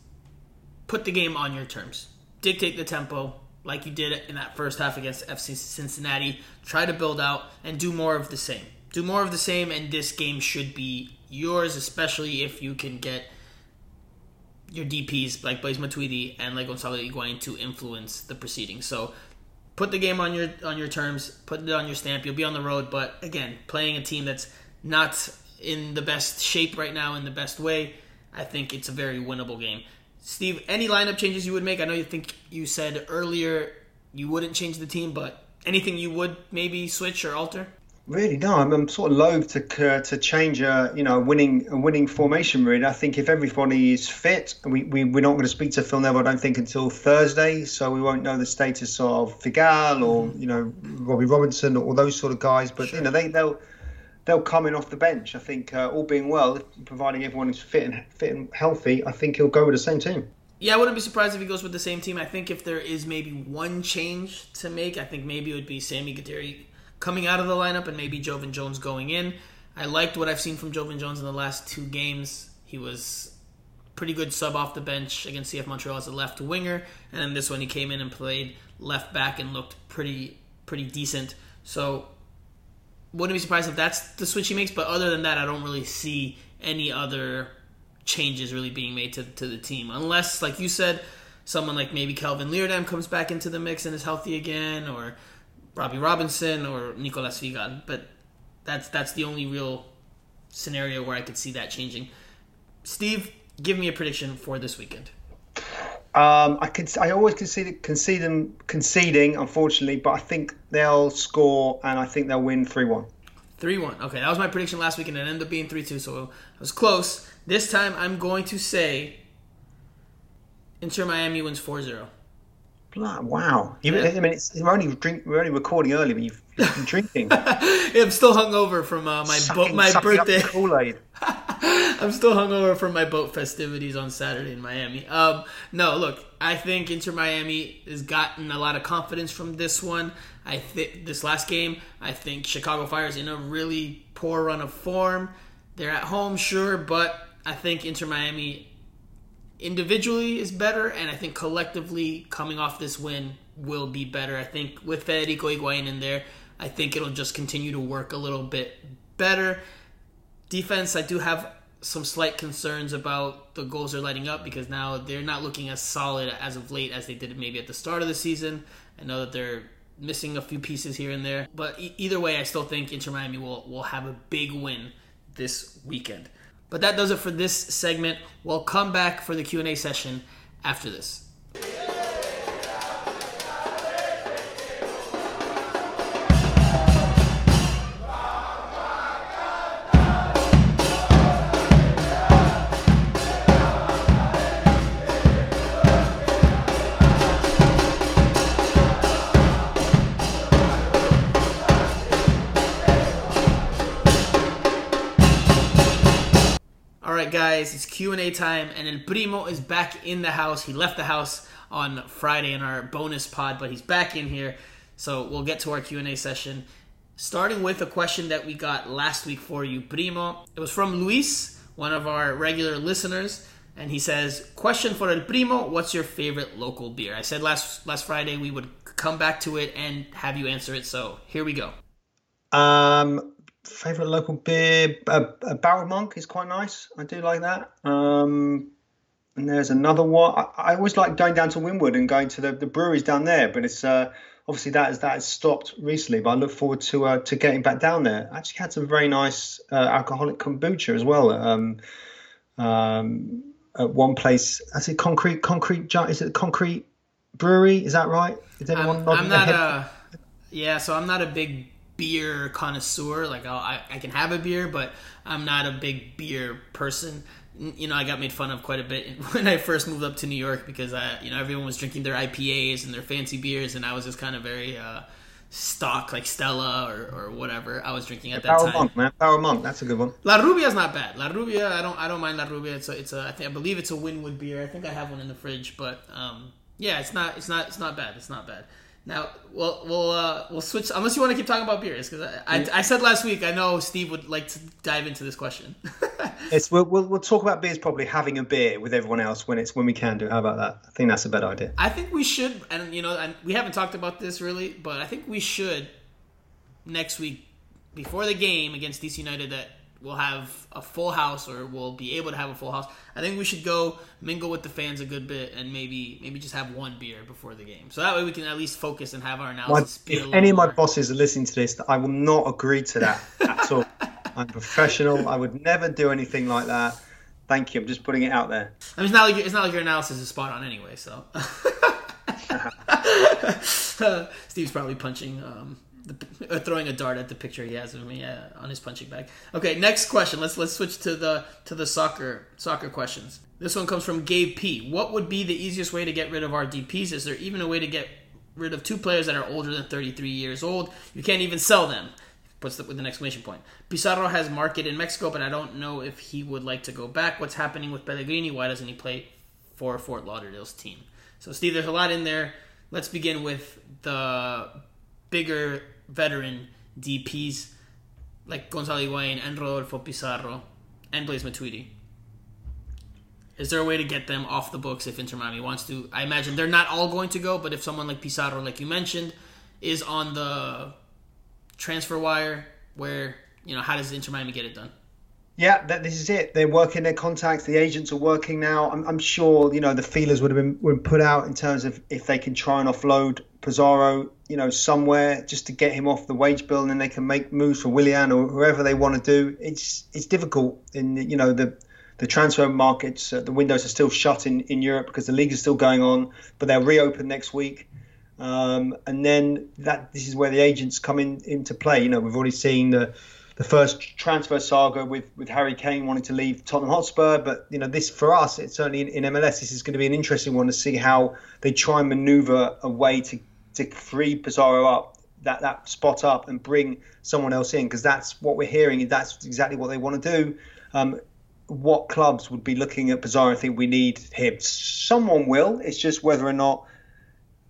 put the game on your terms, dictate the tempo, like you did in that first half against FC Cincinnati. Try to build out and do more of the same. Do more of the same, and this game should be yours, especially if you can get your DPs like Blaise Matuidi and like Gonzalo Higuain to influence the proceedings. So put the game on your on your terms, put it on your stamp. You'll be on the road, but again, playing a team that's not in the best shape right now in the best way, I think it's a very winnable game. Steve, any lineup changes you would make? I know you think you said earlier you wouldn't change the team, but anything you would maybe switch or alter?
Really, no. I'm, I'm sort of loath to uh, to change a you know a winning a winning formation. Really, I think if everybody is fit, we, we we're not going to speak to Phil Neville. I don't think until Thursday, so we won't know the status of Figal or you know Robbie Robinson or those sort of guys. But sure. you know they they'll they'll come in off the bench. I think, uh, all being well, providing everyone is fit and fit and healthy, I think he'll go with the same team.
Yeah, I wouldn't be surprised if he goes with the same team. I think if there is maybe one change to make, I think maybe it would be Sami Guediri coming out of the lineup and maybe Joevin Jones going in. I liked what I've seen from Joevin Jones in the last two games. He was pretty good sub off the bench against CF Montreal as a left winger, and then this one he came in and played left back and looked pretty pretty decent. So wouldn't be surprised if that's the switch he makes. But other than that, I don't really see any other changes really being made to, to the team, unless, like you said, someone like maybe Kelvin Leerdam comes back into the mix and is healthy again, or Robbie Robinson or Nicolas Figal. But that's that's the only real scenario where I could see that changing. Steve, give me a prediction for this weekend.
Um, I could. I always concede, concede them conceding, unfortunately, but I think they'll score and I think they'll win three one.
Three one. Okay, that was my prediction last week, and it ended up being three two. So I was close. This time, I'm going to say Inter Miami wins 4-0.
Wow! You, yeah. I mean, it's, we're only drink, we're only recording early, but you've, you've been drinking. <laughs>
yeah, I'm still hungover from uh, my sucking, bo- my birthday. Kool Aid. <laughs> I'm still hungover from my boat festivities on Saturday in Miami. Um, no, look, I think Inter Miami has gotten a lot of confidence from this one. I think this last game, I think Chicago Fire is in a really poor run of form. They're at home, sure, but I think Inter Miami individually is better, and I think collectively coming off this win will be better. I think with Federico Higuain in there, I think it'll just continue to work a little bit better. Defense, I do have some slight concerns about the goals they're lighting up because now they're not looking as solid as of late as they did maybe at the start of the season. I know that they're missing a few pieces here and there, but e- either way, I still think Inter Miami will will have a big win this weekend. But that does it for this segment. We'll come back for the Q&A session after this. Guys. It's Q and A time, and El Primo is back in the house. He left the house on Friday in our bonus pod, but he's back in here. So we'll get to our Q and A session, starting with a question that we got last week for you, Primo. It was from Luis, one of our regular listeners, and he says, "Question for El Primo: What's your favorite local beer?" I said last last Friday we would come back to it and have you answer it. So here we go.
Um, favorite local beer, a, a Barrel Monk is quite nice. I do like that. Um, And there's another one. I, I always like going down to Wynwood and going to the, the breweries down there, but it's uh, obviously that has that has stopped recently. But I look forward to uh, to getting back down there. I actually had some very nice uh, alcoholic kombucha as well. Um, um, at one place, I say concrete concrete. Is it concrete brewery? Is that right? Is
anyone? I'm, I'm not a. Yeah, so I'm not a big beer connoisseur. Like I, I can have a beer, but I'm not a big beer person you know, I got made fun of quite a bit <laughs> when I first moved up to New York because I, you know, everyone was drinking their IPAs and their fancy beers, and I was just kind of very uh, stock, like Stella or, or whatever I was drinking at that
Power
time.
Monk, man, Power Monk, that's a good one.
La Rubia is not bad. La Rubia, I don't, I don't mind La Rubia. It's a, it's a, I think, I believe it's a Wynwood beer. I think I have one in the fridge, but um, yeah, it's not, it's not, it's not bad. It's not bad. Now we'll we'll uh, we'll switch unless you want to keep talking about beers because I, I, I, said last week I know Steve would like to dive into this question. <laughs>
yes, we'll, we'll, we'll talk about beers probably having a beer with everyone else when it's when we can do. How about that? I think that's a better idea.
I think we should, and you know, and we haven't talked about this really, but I think we should next week before the game against DC United that we'll have a full house or we'll be able to have a full house. I think we should go mingle with the fans a good bit and maybe maybe just have one beer before the game. So that way we can at least focus and have our analysis.
My, if any of my bosses are listening to this, I will not agree to that at all. <laughs> I'm professional. I would never do anything like that. Thank you. I'm just putting it out there.
I mean, it's not like it's not like your analysis is spot on anyway. So <laughs> <laughs> Steve's probably punching um, the, throwing a dart at the picture he has of me uh, on his punching bag. Okay, next question. Let's let's switch to the to the soccer soccer questions. This one comes from Gabe P. What would be the easiest way to get rid of our DPS? Is there even a way to get rid of two players that are older than 33 years old? You can't even sell them. Puts it with an exclamation point. Pizarro has market in Mexico, but I don't know if he would like to go back. What's happening with Pellegrini? Why doesn't he play for Fort Lauderdale's team? So, Steve, there's a lot in there. Let's begin with the bigger veteran DPs like Gonzalo Higuain and Rodolfo Pizarro and Blaise Matuidi. Is there a way to get them off the books if Inter Miami wants to? I imagine they're not all going to go, but if someone like Pizarro, like you mentioned, is on the transfer wire, where you know how does Inter Miami get it done?
Yeah, that, this is it. They're working their contacts. The agents are working now. I'm, I'm sure you know the feelers would have been, would put out in terms of if they can try and offload Pizarro, you know, somewhere just to get him off the wage bill, and then they can make moves for Willian or whoever they want to do. It's it's difficult in you know the the transfer markets. Uh, the windows are still shut in, in Europe because the league is still going on, but they'll reopen next week. Um, and then that this is where the agents come in into play. You know, we've already seen the the first transfer saga with, with Harry Kane wanting to leave Tottenham Hotspur. But you know, this for us, it's certainly in, in MLS. This is going to be an interesting one to see how they try and manoeuvre a way to to free Pizarro up that that spot up and bring someone else in because that's what we're hearing. That's exactly what they want to do. Um, what clubs would be looking at Pizarro and think we need him? Someone will. It's just whether or not.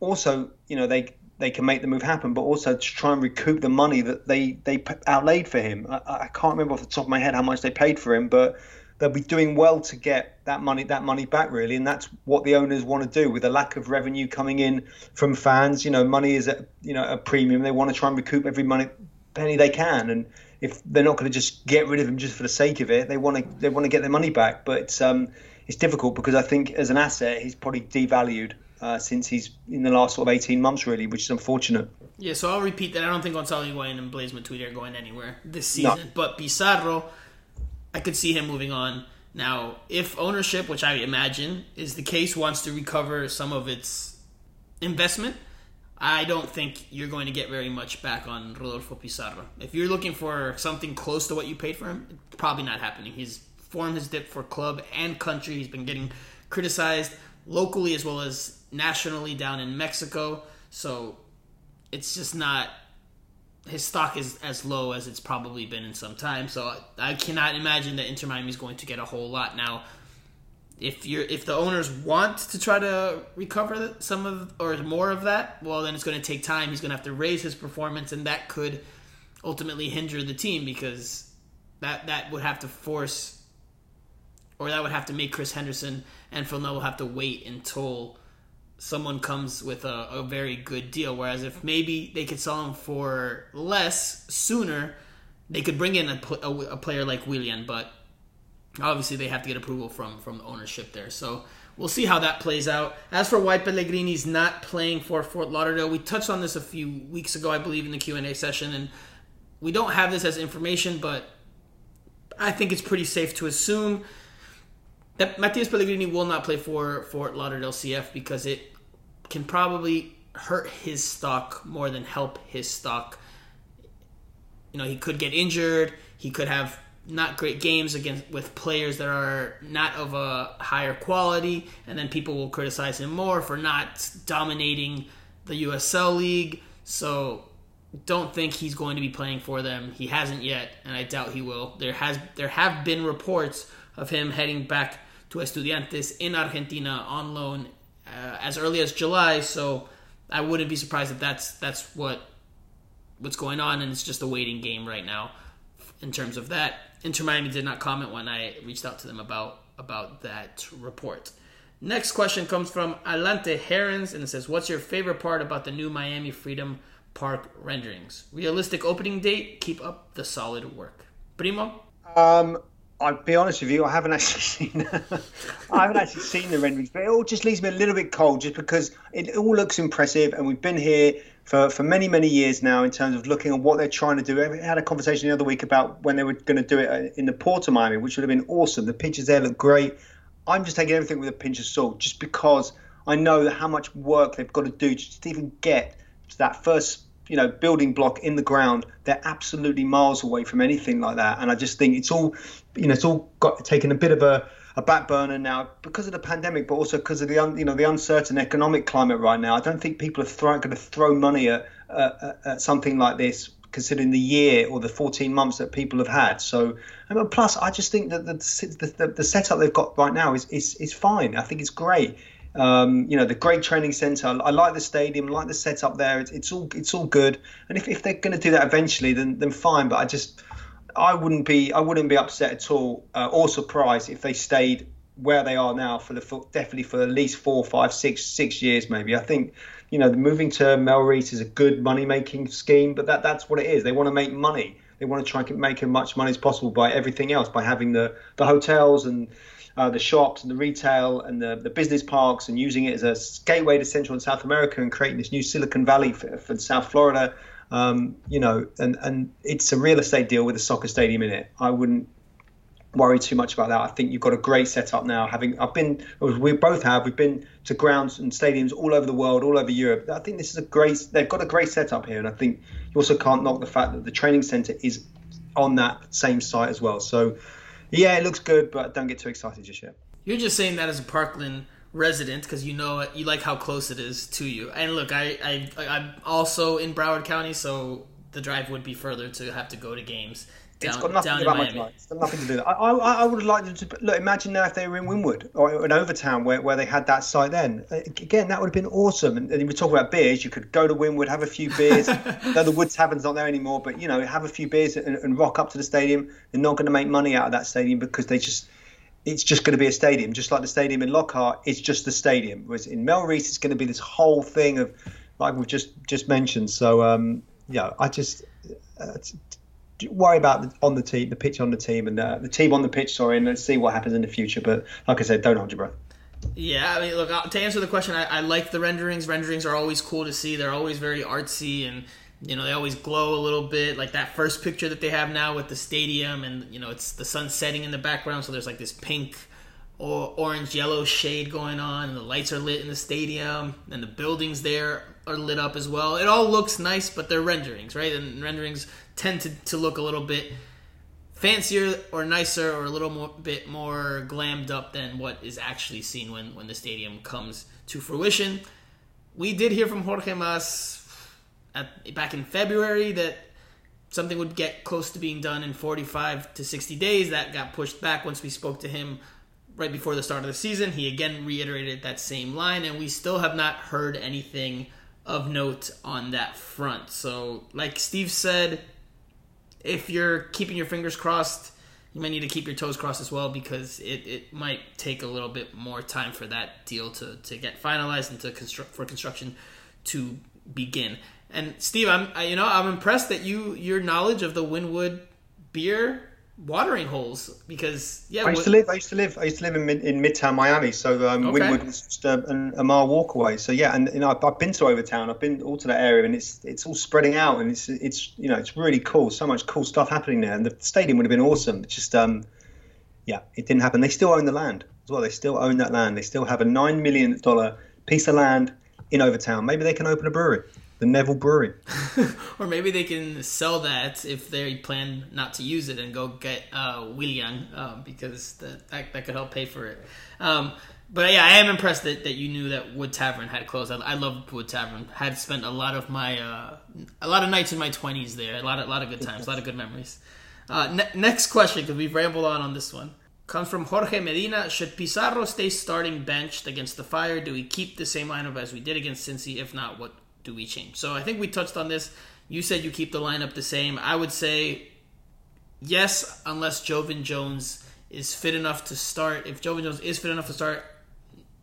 Also, you know, they they can make the move happen, but also to try and recoup the money that they they outlaid for him. I, I can't remember off the top of my head how much they paid for him, but they'll be doing well to get that money that money back really. And that's what the owners want to do with the lack of revenue coming in from fans. You know money is at you know a premium. They want to try and recoup every money penny they can. And if they're not going to just get rid of him just for the sake of it they want to they want to get their money back. But it's um it's difficult because I think as an asset he's probably devalued uh, since he's in the last sort of 18 months really which is unfortunate.
Yeah so I'll repeat that. I don't think Gonzalo Higuain and Blaise Matuidi are going anywhere this season. No. but Pizarro I could see him moving on. Now, if ownership, which I imagine is the case, wants to recover some of its investment, I don't think you're going to get very much back on Rodolfo Pizarro. If you're looking for something close to what you paid for him, probably not happening. His form has dipped for club and country. He's been getting criticized locally as well as nationally down in Mexico. So it's just not his stock is as low as it's probably been in some time. So I cannot imagine that Inter Miami is going to get a whole lot now. If you're if the owners want to try to recover some of or more of that, well then it's going to take time. He's going to have to raise his performance, and that could ultimately hinder the team because that that would have to force or that would have to make Chris Henderson and Phil Neville have to wait until someone comes with a, a very good deal. Whereas if maybe they could sell him for less sooner, they could bring in a, a, a player like Willian. But obviously they have to get approval from from the ownership there. So we'll see how that plays out. As for White Pellegrini's not playing for Fort Lauderdale, we touched on this a few weeks ago, I believe, in the Q and A session, and we don't have this as information, but I think it's pretty safe to assume that Matias Pellegrini will not play for Fort Lauderdale CF because it can probably hurt his stock more than help his stock. You know, he could get injured. He could have not great games against with players that are not of a higher quality, and then people will criticize him more for not dominating the USL league. So don't think he's going to be playing for them. He hasn't yet, and I doubt he will. There has there have been reports of him heading back to Estudiantes in Argentina on loan uh, as early as July. So I wouldn't be surprised if that's that's what what's going on, and it's just a waiting game right now in terms of that. Inter Miami did not comment when I reached out to them about about that report. Next question comes from Alante Herons, and it says, "What's your favorite part about the new Miami Freedom Park renderings? Realistic opening date. Keep up the solid work." Primo.
Um, I'll be honest with you, I haven't actually <laughs> seen. I haven't actually seen the renderings, but it all just leaves me a little bit cold, just because it all looks impressive, and we've been here for, for many many years now in terms of looking at what they're trying to do. I had a conversation the other week about when they were going to do it uh, in the Port of Miami, which would have been awesome. The pictures there look great. I'm just taking everything with a pinch of salt, just because I know how much work they've got to do to even get to that first you know building block in the ground they're absolutely miles away from anything like that. And i just think it's all you know it's all got taken a bit of a, a back burner now because of the pandemic but also because of the un, you know the uncertain economic climate right now. I don't think people are throw, going to throw money at, at something like this considering the year or the 14 months that people have had. So plus i just think that the, the, the setup they've got right now is, is, is fine. I think it's great um, you know the great training center. I like the stadium, like the setup there. It's, it's all it's all good. And if, if they're going to do that eventually, then then fine. But I just I wouldn't be I wouldn't be upset at all uh, or surprised if they stayed where they are now for the for, definitely for at least four, five, six, six years maybe. I think you know the moving to Melreese is a good money making scheme, but that that's what it is. They want to make money. They want to try and make as much money as possible by everything else, by having the the hotels and uh, the shops and the retail and the, the business parks and using it as a gateway to Central and South America and creating this new Silicon Valley for, for South Florida. Um, you know, and, and it's a real estate deal with a soccer stadium in it. I wouldn't worry too much about that. I think you've got a great setup now. Having I've been, we both have, we've been to grounds and stadiums all over the world, all over Europe. I think this is a great. They've got a great setup here, and I think you also can't knock the fact that the training centre is on that same site as well. So yeah, it looks good, but don't get too excited just yet.
You're just saying that as a Parkland resident because you know you like how close it is to you. And look, I, I I'm also in Broward County, so the drive would be further to have to go to games.
Down, it's got nothing to do about my It's got nothing to do with that. I, I, I would have liked to look. Imagine now if they were in Wynwood or in Overtown, where, where they had that site. Then again, that would have been awesome. And, and you were talking about beers. You could go to Wynwood, have a few beers. <laughs> though the Wood Tavern's not there anymore, but you know, have a few beers and, and rock up to the stadium. They're not going to make money out of that stadium because they just it's just going to be a stadium, just like the stadium in Lockhart. It's just the stadium. Whereas in Melreese, it's going to be this whole thing of, like we've just just mentioned. So um, yeah, I just uh, worry about the, on the team, the pitch on the team, and uh, the team on the pitch. Sorry, and let's see what happens in the future. But like I said, don't hold your breath.
Yeah, I mean, look uh, to answer the question, I, I like the renderings. Renderings are always cool to see. They're always very artsy and you know they always glow a little bit like that first picture that they have now with the stadium and you know it's the sun setting in the background so there's like this pink or orange yellow shade going on and the lights are lit in the stadium and the buildings there are lit up as well it all looks nice but they're renderings right and renderings tend to, to look a little bit fancier or nicer or a little more, bit more glammed up than what is actually seen when, when the stadium comes to fruition. We did hear from Jorge Mas at, back in February that something would get close to being done in 45 to 60 days. That got pushed back once we spoke to him right before the start of the season. He again reiterated that same line, and we still have not heard anything of note on that front. So, like Steve said, if you're keeping your fingers crossed, you might need to keep your toes crossed as well because it, it might take a little bit more time for that deal to, to get finalized and to construct for construction to begin. And Steve, I'm I, you know I'm impressed that you your knowledge of the Wynwood beer watering holes because yeah.
I used to live. I used to live. I used to live in in Midtown Miami, so um,
Okay.
Wynwood was just a, a, a mile walk away. So yeah, and you know I've, I've been to Overtown. I've been all to that area, and it's it's all spreading out, and it's it's you know it's really cool. So much cool stuff happening there, and the stadium would have been awesome. It's just um, yeah, it didn't happen. They still own the land as well. They still own that land. They still have a nine million dollar piece of land in Overtown. Maybe they can open a brewery, the Neville Brewery. <laughs>
or maybe they can sell that if they plan not to use it and go get uh, Willian um, because that, that that could help pay for it. Um, but yeah, I am impressed that, that you knew that Wood Tavern had closed. I, I loved Wood Tavern. Had spent a lot of my uh, a lot of nights in my twenties there. A lot of a lot of good times, a lot of good memories. Uh, ne- next question because we've rambled on on this one. Comes from Jorge Medina. Should Pizarro stay starting benched against the Fire? Do we keep the same lineup as we did against Cincy? If not, what do we change? So I think we touched on this. You said you keep the lineup the same. I would say yes, unless Joevin Jones is fit enough to start. If Joevin Jones is fit enough to start,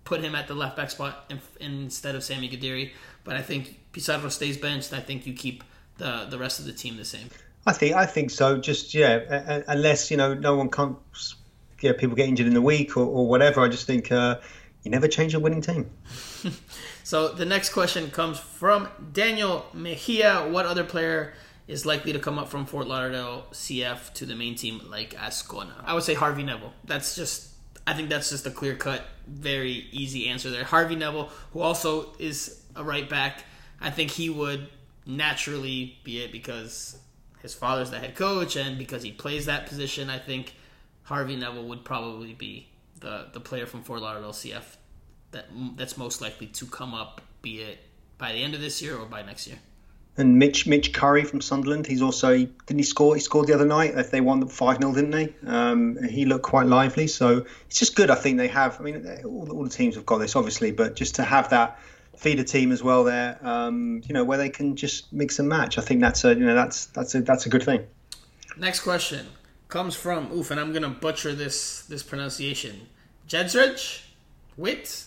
put him at the left back spot instead of Sami Guediri. But I think Pizarro stays benched. I think you keep the the rest of the team the same.
I think I think so. Just yeah, unless you know no one comes, yeah, people get injured in the week or, or whatever. I just think uh, you never change a winning team. <laughs>
So the next question comes from Daniel Mejia. What other player is likely to come up from Fort Lauderdale CF to the main team like Azcona? I would say Harvey Neville. That's just I think that's just a clear cut, very easy answer there. Harvey Neville, who also is a right back, I think he would naturally be it because his father's the head coach and because he plays that position. I think Harvey Neville would probably be the the player from Fort Lauderdale CF that that's most likely to come up, be it by the end of this year or by next year.
And Mitch Mitch Curry from Sunderland. He's also didn't he score? He scored the other night. If they won five 0 didn't they? Um, he looked quite lively. So it's just good. I think they have. I mean, all, all the teams have got this, obviously, but just to have that feeder team as well there, um, you know, where they can just mix and match. I think that's a you know that's that's a that's a good thing.
Next question comes from oof, and I'm gonna butcher this this pronunciation. Jedsrich, Wit.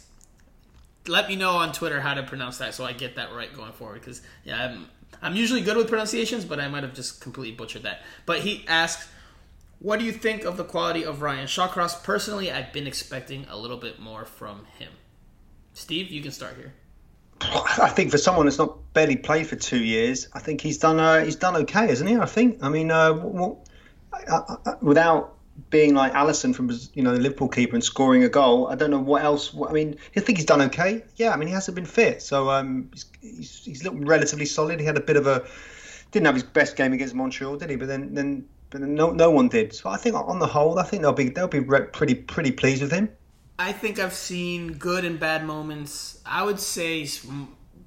Let me know on Twitter how to pronounce that so I get that right going forward. Because yeah, I'm I'm usually good with pronunciations, but I might have just completely butchered that. But he asks, "What do you think of the quality of Ryan Shawcross? Personally, I've been expecting a little bit more from him." Steve, you can start here.
I think for someone that's not barely played for two years, I think he's done uh, he's done okay, isn't he? I think. I mean, uh, I- I- without being like Alisson from you know the Liverpool keeper and scoring a goal, I don't know what else. What, I mean, I think he's done okay. Yeah, I mean he hasn't been fit, so um, he's, he's, he's looked relatively solid. He had a bit of a didn't have his best game against Montreal, did he? But then then but then no no one did. So I think on the whole, I think they'll be they'll be re- pretty pretty pleased with him.
I think I've seen good and bad moments. I would say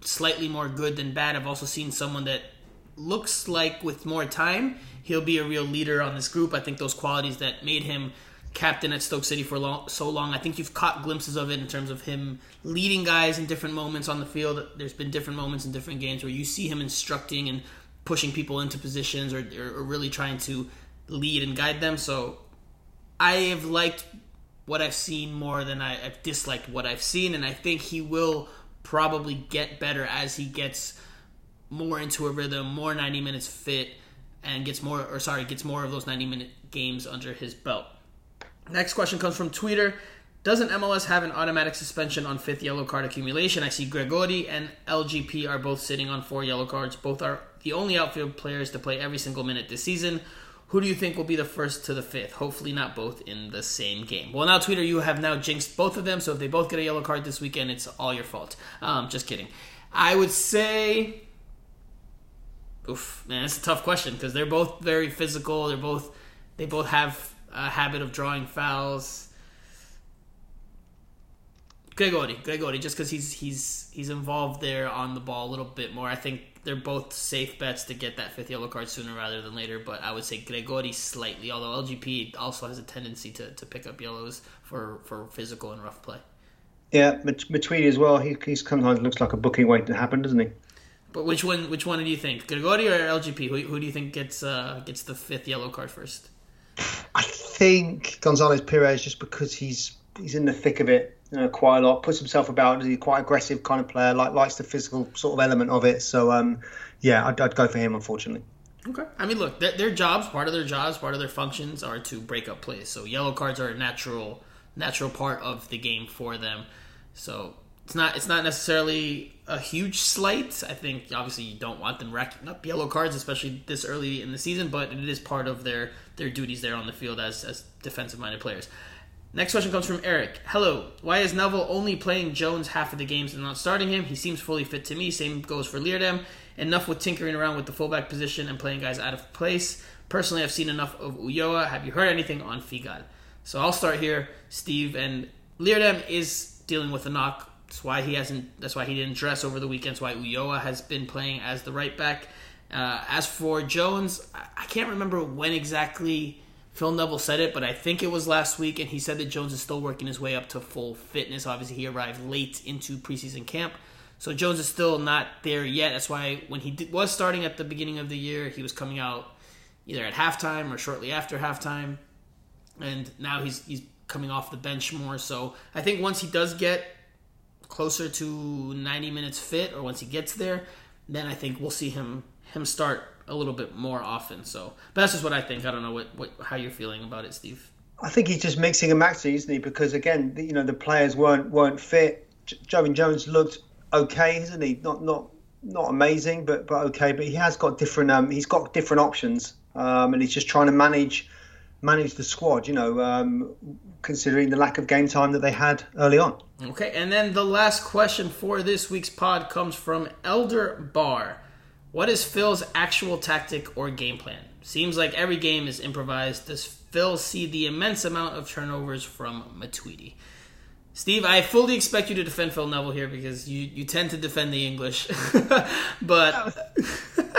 slightly more good than bad. I've also seen someone that looks like with more time he'll be a real leader on this group. I think those qualities that made him captain at Stoke City for long, so long. I think you've caught glimpses of it in terms of him leading guys in different moments on the field. There's been different moments in different games where you see him instructing and pushing people into positions or, or, or really trying to lead and guide them. So I have liked what I've seen more than I, I've disliked what I've seen, and I think he will probably get better as he gets more into a rhythm, more 90 minutes fit, and gets more, or sorry, gets more of those 90 minute games under his belt. Next question comes from Twitter. Doesn't MLS have an automatic suspension on fifth yellow card accumulation? I see Gregore and LGP are both sitting on four yellow cards. Both are the only outfield players to play every single minute this season. Who do you think will be the first to the fifth? Hopefully, not both in the same game. Well, now, Twitter, you have now jinxed both of them, so if they both get a yellow card this weekend, it's all your fault. Um, just kidding. I would say. Oof, man, it's a tough question because they're both very physical. They're both. They both have a habit of drawing fouls. Gregore, Gregore, just because he's he's he's involved there on the ball a little bit more. I think they're both safe bets to get that fifth yellow card sooner rather than later. But I would say Gregore slightly, although LGP also has a tendency to, to pick up yellows for, for physical and rough play.
Yeah, Matuidi as well. He he sometimes looks like a booking waiting to happen, doesn't he?
But which one which one do you think, Gregore or LGP? Who, who do you think gets uh, gets the fifth yellow card first?
I think Gonzalez Perez, just because he's he's in the thick of it you know, quite a lot, puts himself about. He's quite aggressive kind of player, like likes the physical sort of element of it. So um, yeah, I'd, I'd go for him, unfortunately.
Okay. I mean, look, their, their jobs, part of their jobs, part of their functions are to break up plays. So yellow cards are a natural, natural part of the game for them. So it's not, it's not necessarily a huge slight. I think obviously you don't want them racking up yellow cards, especially this early in the season. But it is part of their their duties there on the field as as defensive minded players. Next question comes from Eric. Hello. Why is Neville only playing Jones half of the games and not starting him? He seems fully fit to me. Same goes for Leerdam. Enough with tinkering around with the fullback position and playing guys out of place. Personally, I've seen enough of Ulloa. Have you heard anything on Figal? So I'll start here, Steve. And Leerdam is dealing with a knock. That's why he hasn't. That's why he didn't dress over the weekend. That's why Ulloa has been playing as the right back. Uh, as for Jones, I can't remember when exactly Phil Neville said it, but I think it was last week, and he said that Jones is still working his way up to full fitness. Obviously, he arrived late into preseason camp. So Jones is still not there yet. That's why when he did, was starting at the beginning of the year, he was coming out either at halftime or shortly after halftime, and now he's he's coming off the bench more. So I think once he does get closer to 90 minutes fit, or once he gets there, then I think we'll see him him start a little bit more often. So, but that's just what I think. I don't know what, what how you're feeling about it, Steve.
I think he's just mixing and matching, isn't he? Because again, you know, the players weren't weren't fit. Joey Jones looked okay, isn't he? Not not not amazing, but but okay. But he has got different. Um, he's got different options, um, and he's just trying to manage manage the squad. You know, um, considering the lack of game time that they had early on.
Okay, and then the last question for this week's pod comes from Elder Bar. What is Phil's actual tactic or game plan? Seems like every game is improvised. Does Phil see the immense amount of turnovers from Matuidi? Steve, I fully expect you to defend Phil Neville here because you, you tend to defend the English, <laughs> but. <laughs>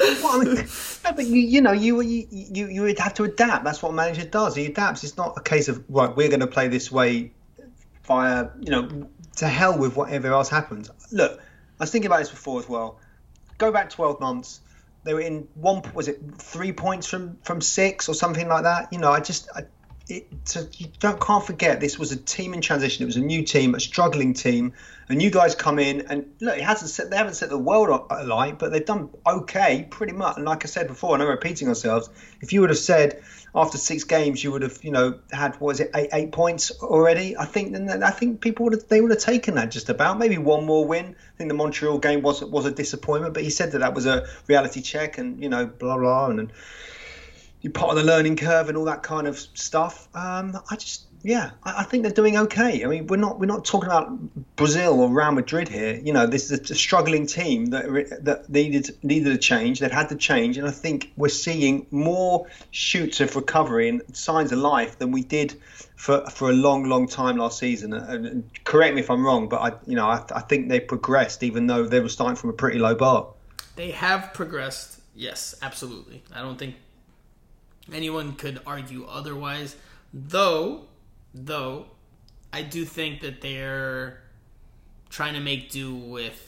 well, I mean, but you, you know, you, you you you would have to adapt. That's what a manager does. He adapts. It's not a case of right. We're going to play this way via you know to hell with whatever else happens. Look, I was thinking about this before as well. Go back 12 months. They were in one. Was it three points from from six or something like that? You know, I just. I, it, you don't can't forget this was a team in transition. It was a new team, a struggling team, and you guys come in and look. It hasn't set. They haven't set the world alight, but they've done okay, pretty much. And like I said before, and I'm repeating ourselves. If you would have said after six games you would have, you know, had what was it eight, eight points already? I think then I think people would have they would have taken that just about. Maybe one more win. I think the Montreal game was was a disappointment, but he said that that was a reality check, and you know, blah blah, and. and you're part of the learning curve and all that kind of stuff. Um, I just, yeah, I, I, think they're doing okay. I mean, we're not we're not talking about Brazil or Real Madrid here. You know, this is a struggling team that that needed needed a change. That had to change, and I think we're seeing more shoots of recovery and signs of life than we did for for a long, long time last season. And, and correct me if I'm wrong, but I, you know, I, I think they progressed, even though they were starting from a pretty low bar.
They have progressed. Yes, absolutely. I don't think anyone could argue otherwise. Though, though, I do think that they're trying to make do with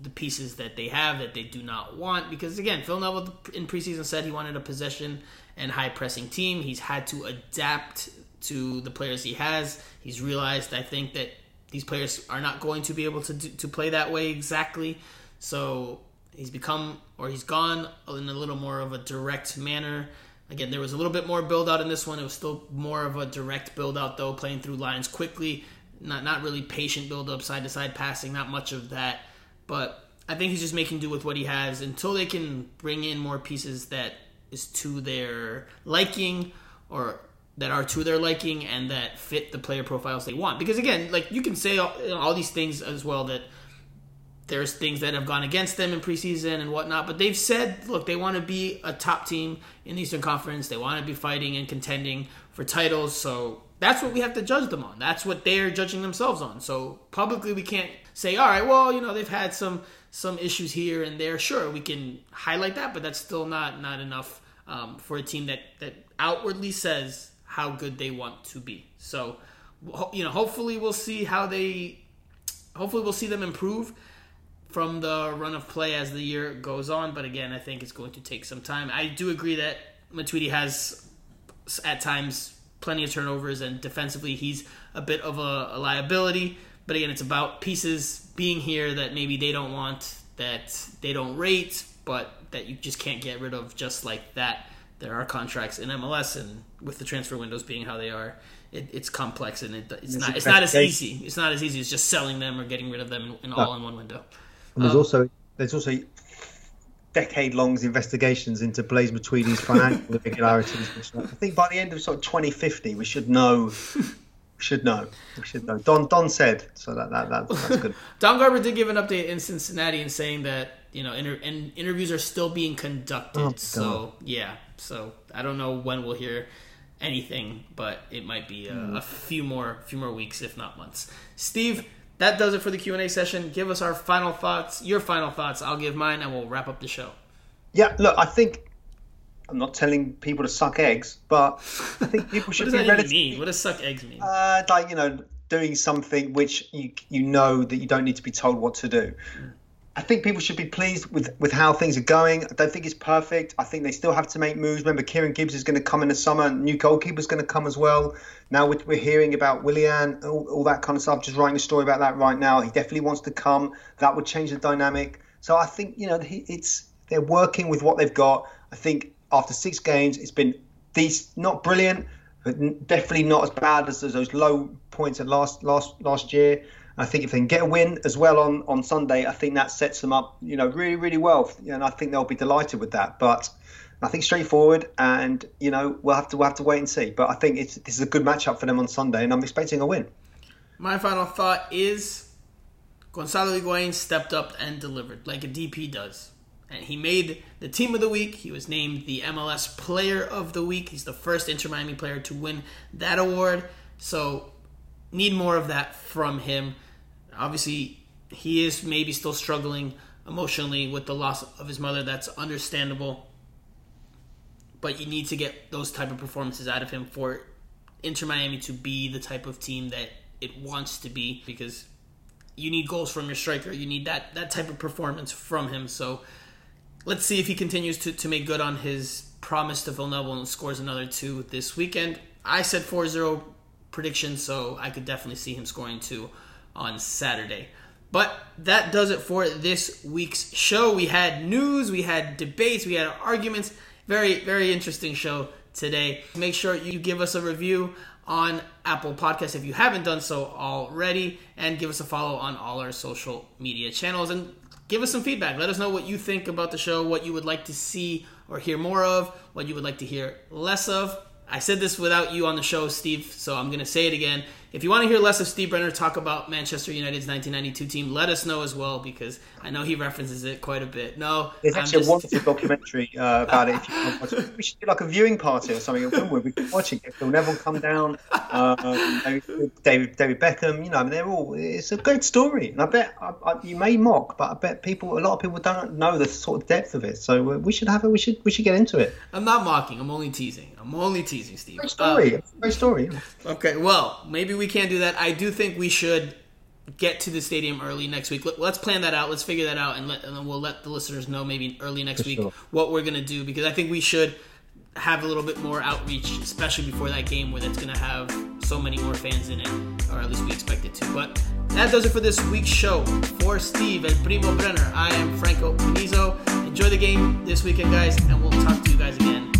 the pieces that they have that they do not want. Because again, Phil Neville in preseason said he wanted a possession and high pressing team. He's had to adapt to the players he has. He's realized, I think, that these players are not going to be able to do, to play that way exactly. So he's become or he's gone in a little more of a direct manner Again, there was a little bit more build out in this one. It was still more of a direct build out though, playing through lines quickly. Not not really patient build up, side to side passing, not much of that. But I think he's just making do with what he has until they can bring in more pieces that is to their liking or that are to their liking and that fit the player profiles they want. Because again, like you can say all, all these things as well that there's things that have gone against them in preseason and whatnot, but they've said, look, they want to be a top team in the Eastern Conference. They want to be fighting and contending for titles. So that's what we have to judge them on. That's what they're judging themselves on. So publicly, we can't say, all right, well, you know, they've had some some issues here and there. Sure, we can highlight that, but that's still not not enough um, for a team that that outwardly says how good they want to be. So, you know, hopefully, we'll see how they. Hopefully, we'll see them improve from the run of play as the year goes on. But again, I think it's going to take some time. I do agree that Matuidi has at times plenty of turnovers, and defensively he's a bit of a, a liability. But again, it's about pieces being here that maybe they don't want that they don't rate, but that you just can't get rid of just like that. There are contracts in MLS, and with the transfer windows being how they are, it, it's complex and it, it's, not it's not as easy. It's not as easy as just selling them or getting rid of them in, in all in one window.
And there's um, also there's also decade long investigations into Blaise Matuidi's financial <laughs> irregularities. I think by the end of sort of 2050, we should know. We should know. We should know. Don Don said so. That, that, that that's good. <laughs>
Don Garber did give an update in Cincinnati and saying that you know inter- and interviews are still being conducted. Oh, so yeah. So I don't know when we'll hear anything, but it might be a, mm. a few more few more weeks, if not months. Steve, that does it for the Q and A session. Give us our final thoughts, your final thoughts. I'll give mine, and we'll wrap up the show.
Yeah, look, I think I'm not telling people to suck eggs, but I think people <laughs> should
what does
be
that mean? What does suck eggs mean?
Uh, like you know, doing something which you you know that you don't need to be told what to do. I think people should be pleased with, with how things are going. I don't think it's perfect. I think they still have to make moves. Remember, Kieran Gibbs is going to come in the summer. New goalkeeper is going to come as well. Now we're, we're hearing about Willian, all, all, that kind of stuff. Just writing a story about that right now. He definitely wants to come. That would change the dynamic. So I think you know it's they're working with what they've got. I think after six games, it's been not brilliant, but definitely not as bad as those low points of last last last year. I think if they can get a win as well on, on Sunday, I think that sets them up, you know, really, really well. And I think they'll be delighted with that. But I think straightforward, and you know, we'll have to we'll have to wait and see. But I think it's this is a good matchup for them on Sunday, and I'm expecting a win.
My final thought is Gonzalo Higuain stepped up and delivered like a DP does. And he made the team of the week. He was named the MLS player of the week. He's the first Inter Miami player to win that award. So, need more of that from him. Obviously, he is maybe still struggling emotionally with the loss of his mother. That's understandable. But you need to get those type of performances out of him for Inter Miami to be the type of team that it wants to be because you need goals from your striker. You need that that type of performance from him. So let's see if he continues to, to make good on his promise to Phil Neville and scores another two this weekend. I said 4-0 prediction, so I could definitely see him scoring two on Saturday. But that does it for this week's show. We had news, we had debates, we had arguments. Very, very interesting show today. Make sure you give us a review on Apple Podcasts if you haven't done so already, and give us a follow on all our social media channels. And give us some feedback. Let us know what you think about the show, what you would like to see or hear more of, what you would like to hear less of. I said this without you on the show, Steve, so I'm going to say it again. If you want to hear less of Steve Brenner talk about Manchester United's 1992 team, let us know as well because I know he references it quite a bit. No,
there's I'm actually just... a wonderful documentary uh, about it. If you watch it. We should do like a viewing party or something. We'll be watching it. Phil Neville come down, uh, David David Beckham. You know, I mean, they're all. It's a good story, and I bet I, I, you may mock, but I bet people, a lot of people don't know the sort of depth of it. So uh, we should have it. We should we should get into it.
I'm not mocking. I'm only teasing. I'm only teasing, Steve.
Great story. Um, great story.
Okay, well, maybe we can't do that. I do think we should get to the stadium early next week. Let's plan that out. Let's figure that out, and, let, and then we'll let the listeners know maybe early next For week sure. what we're gonna do because I think we should have a little bit more outreach, especially before that game where that's gonna have so many more fans in it, or at least we expect it to. But that does it for this week's show. For Steve and Primo Brenner, I am Franco Panizo. Enjoy the game this weekend, guys, and we'll talk to you guys again.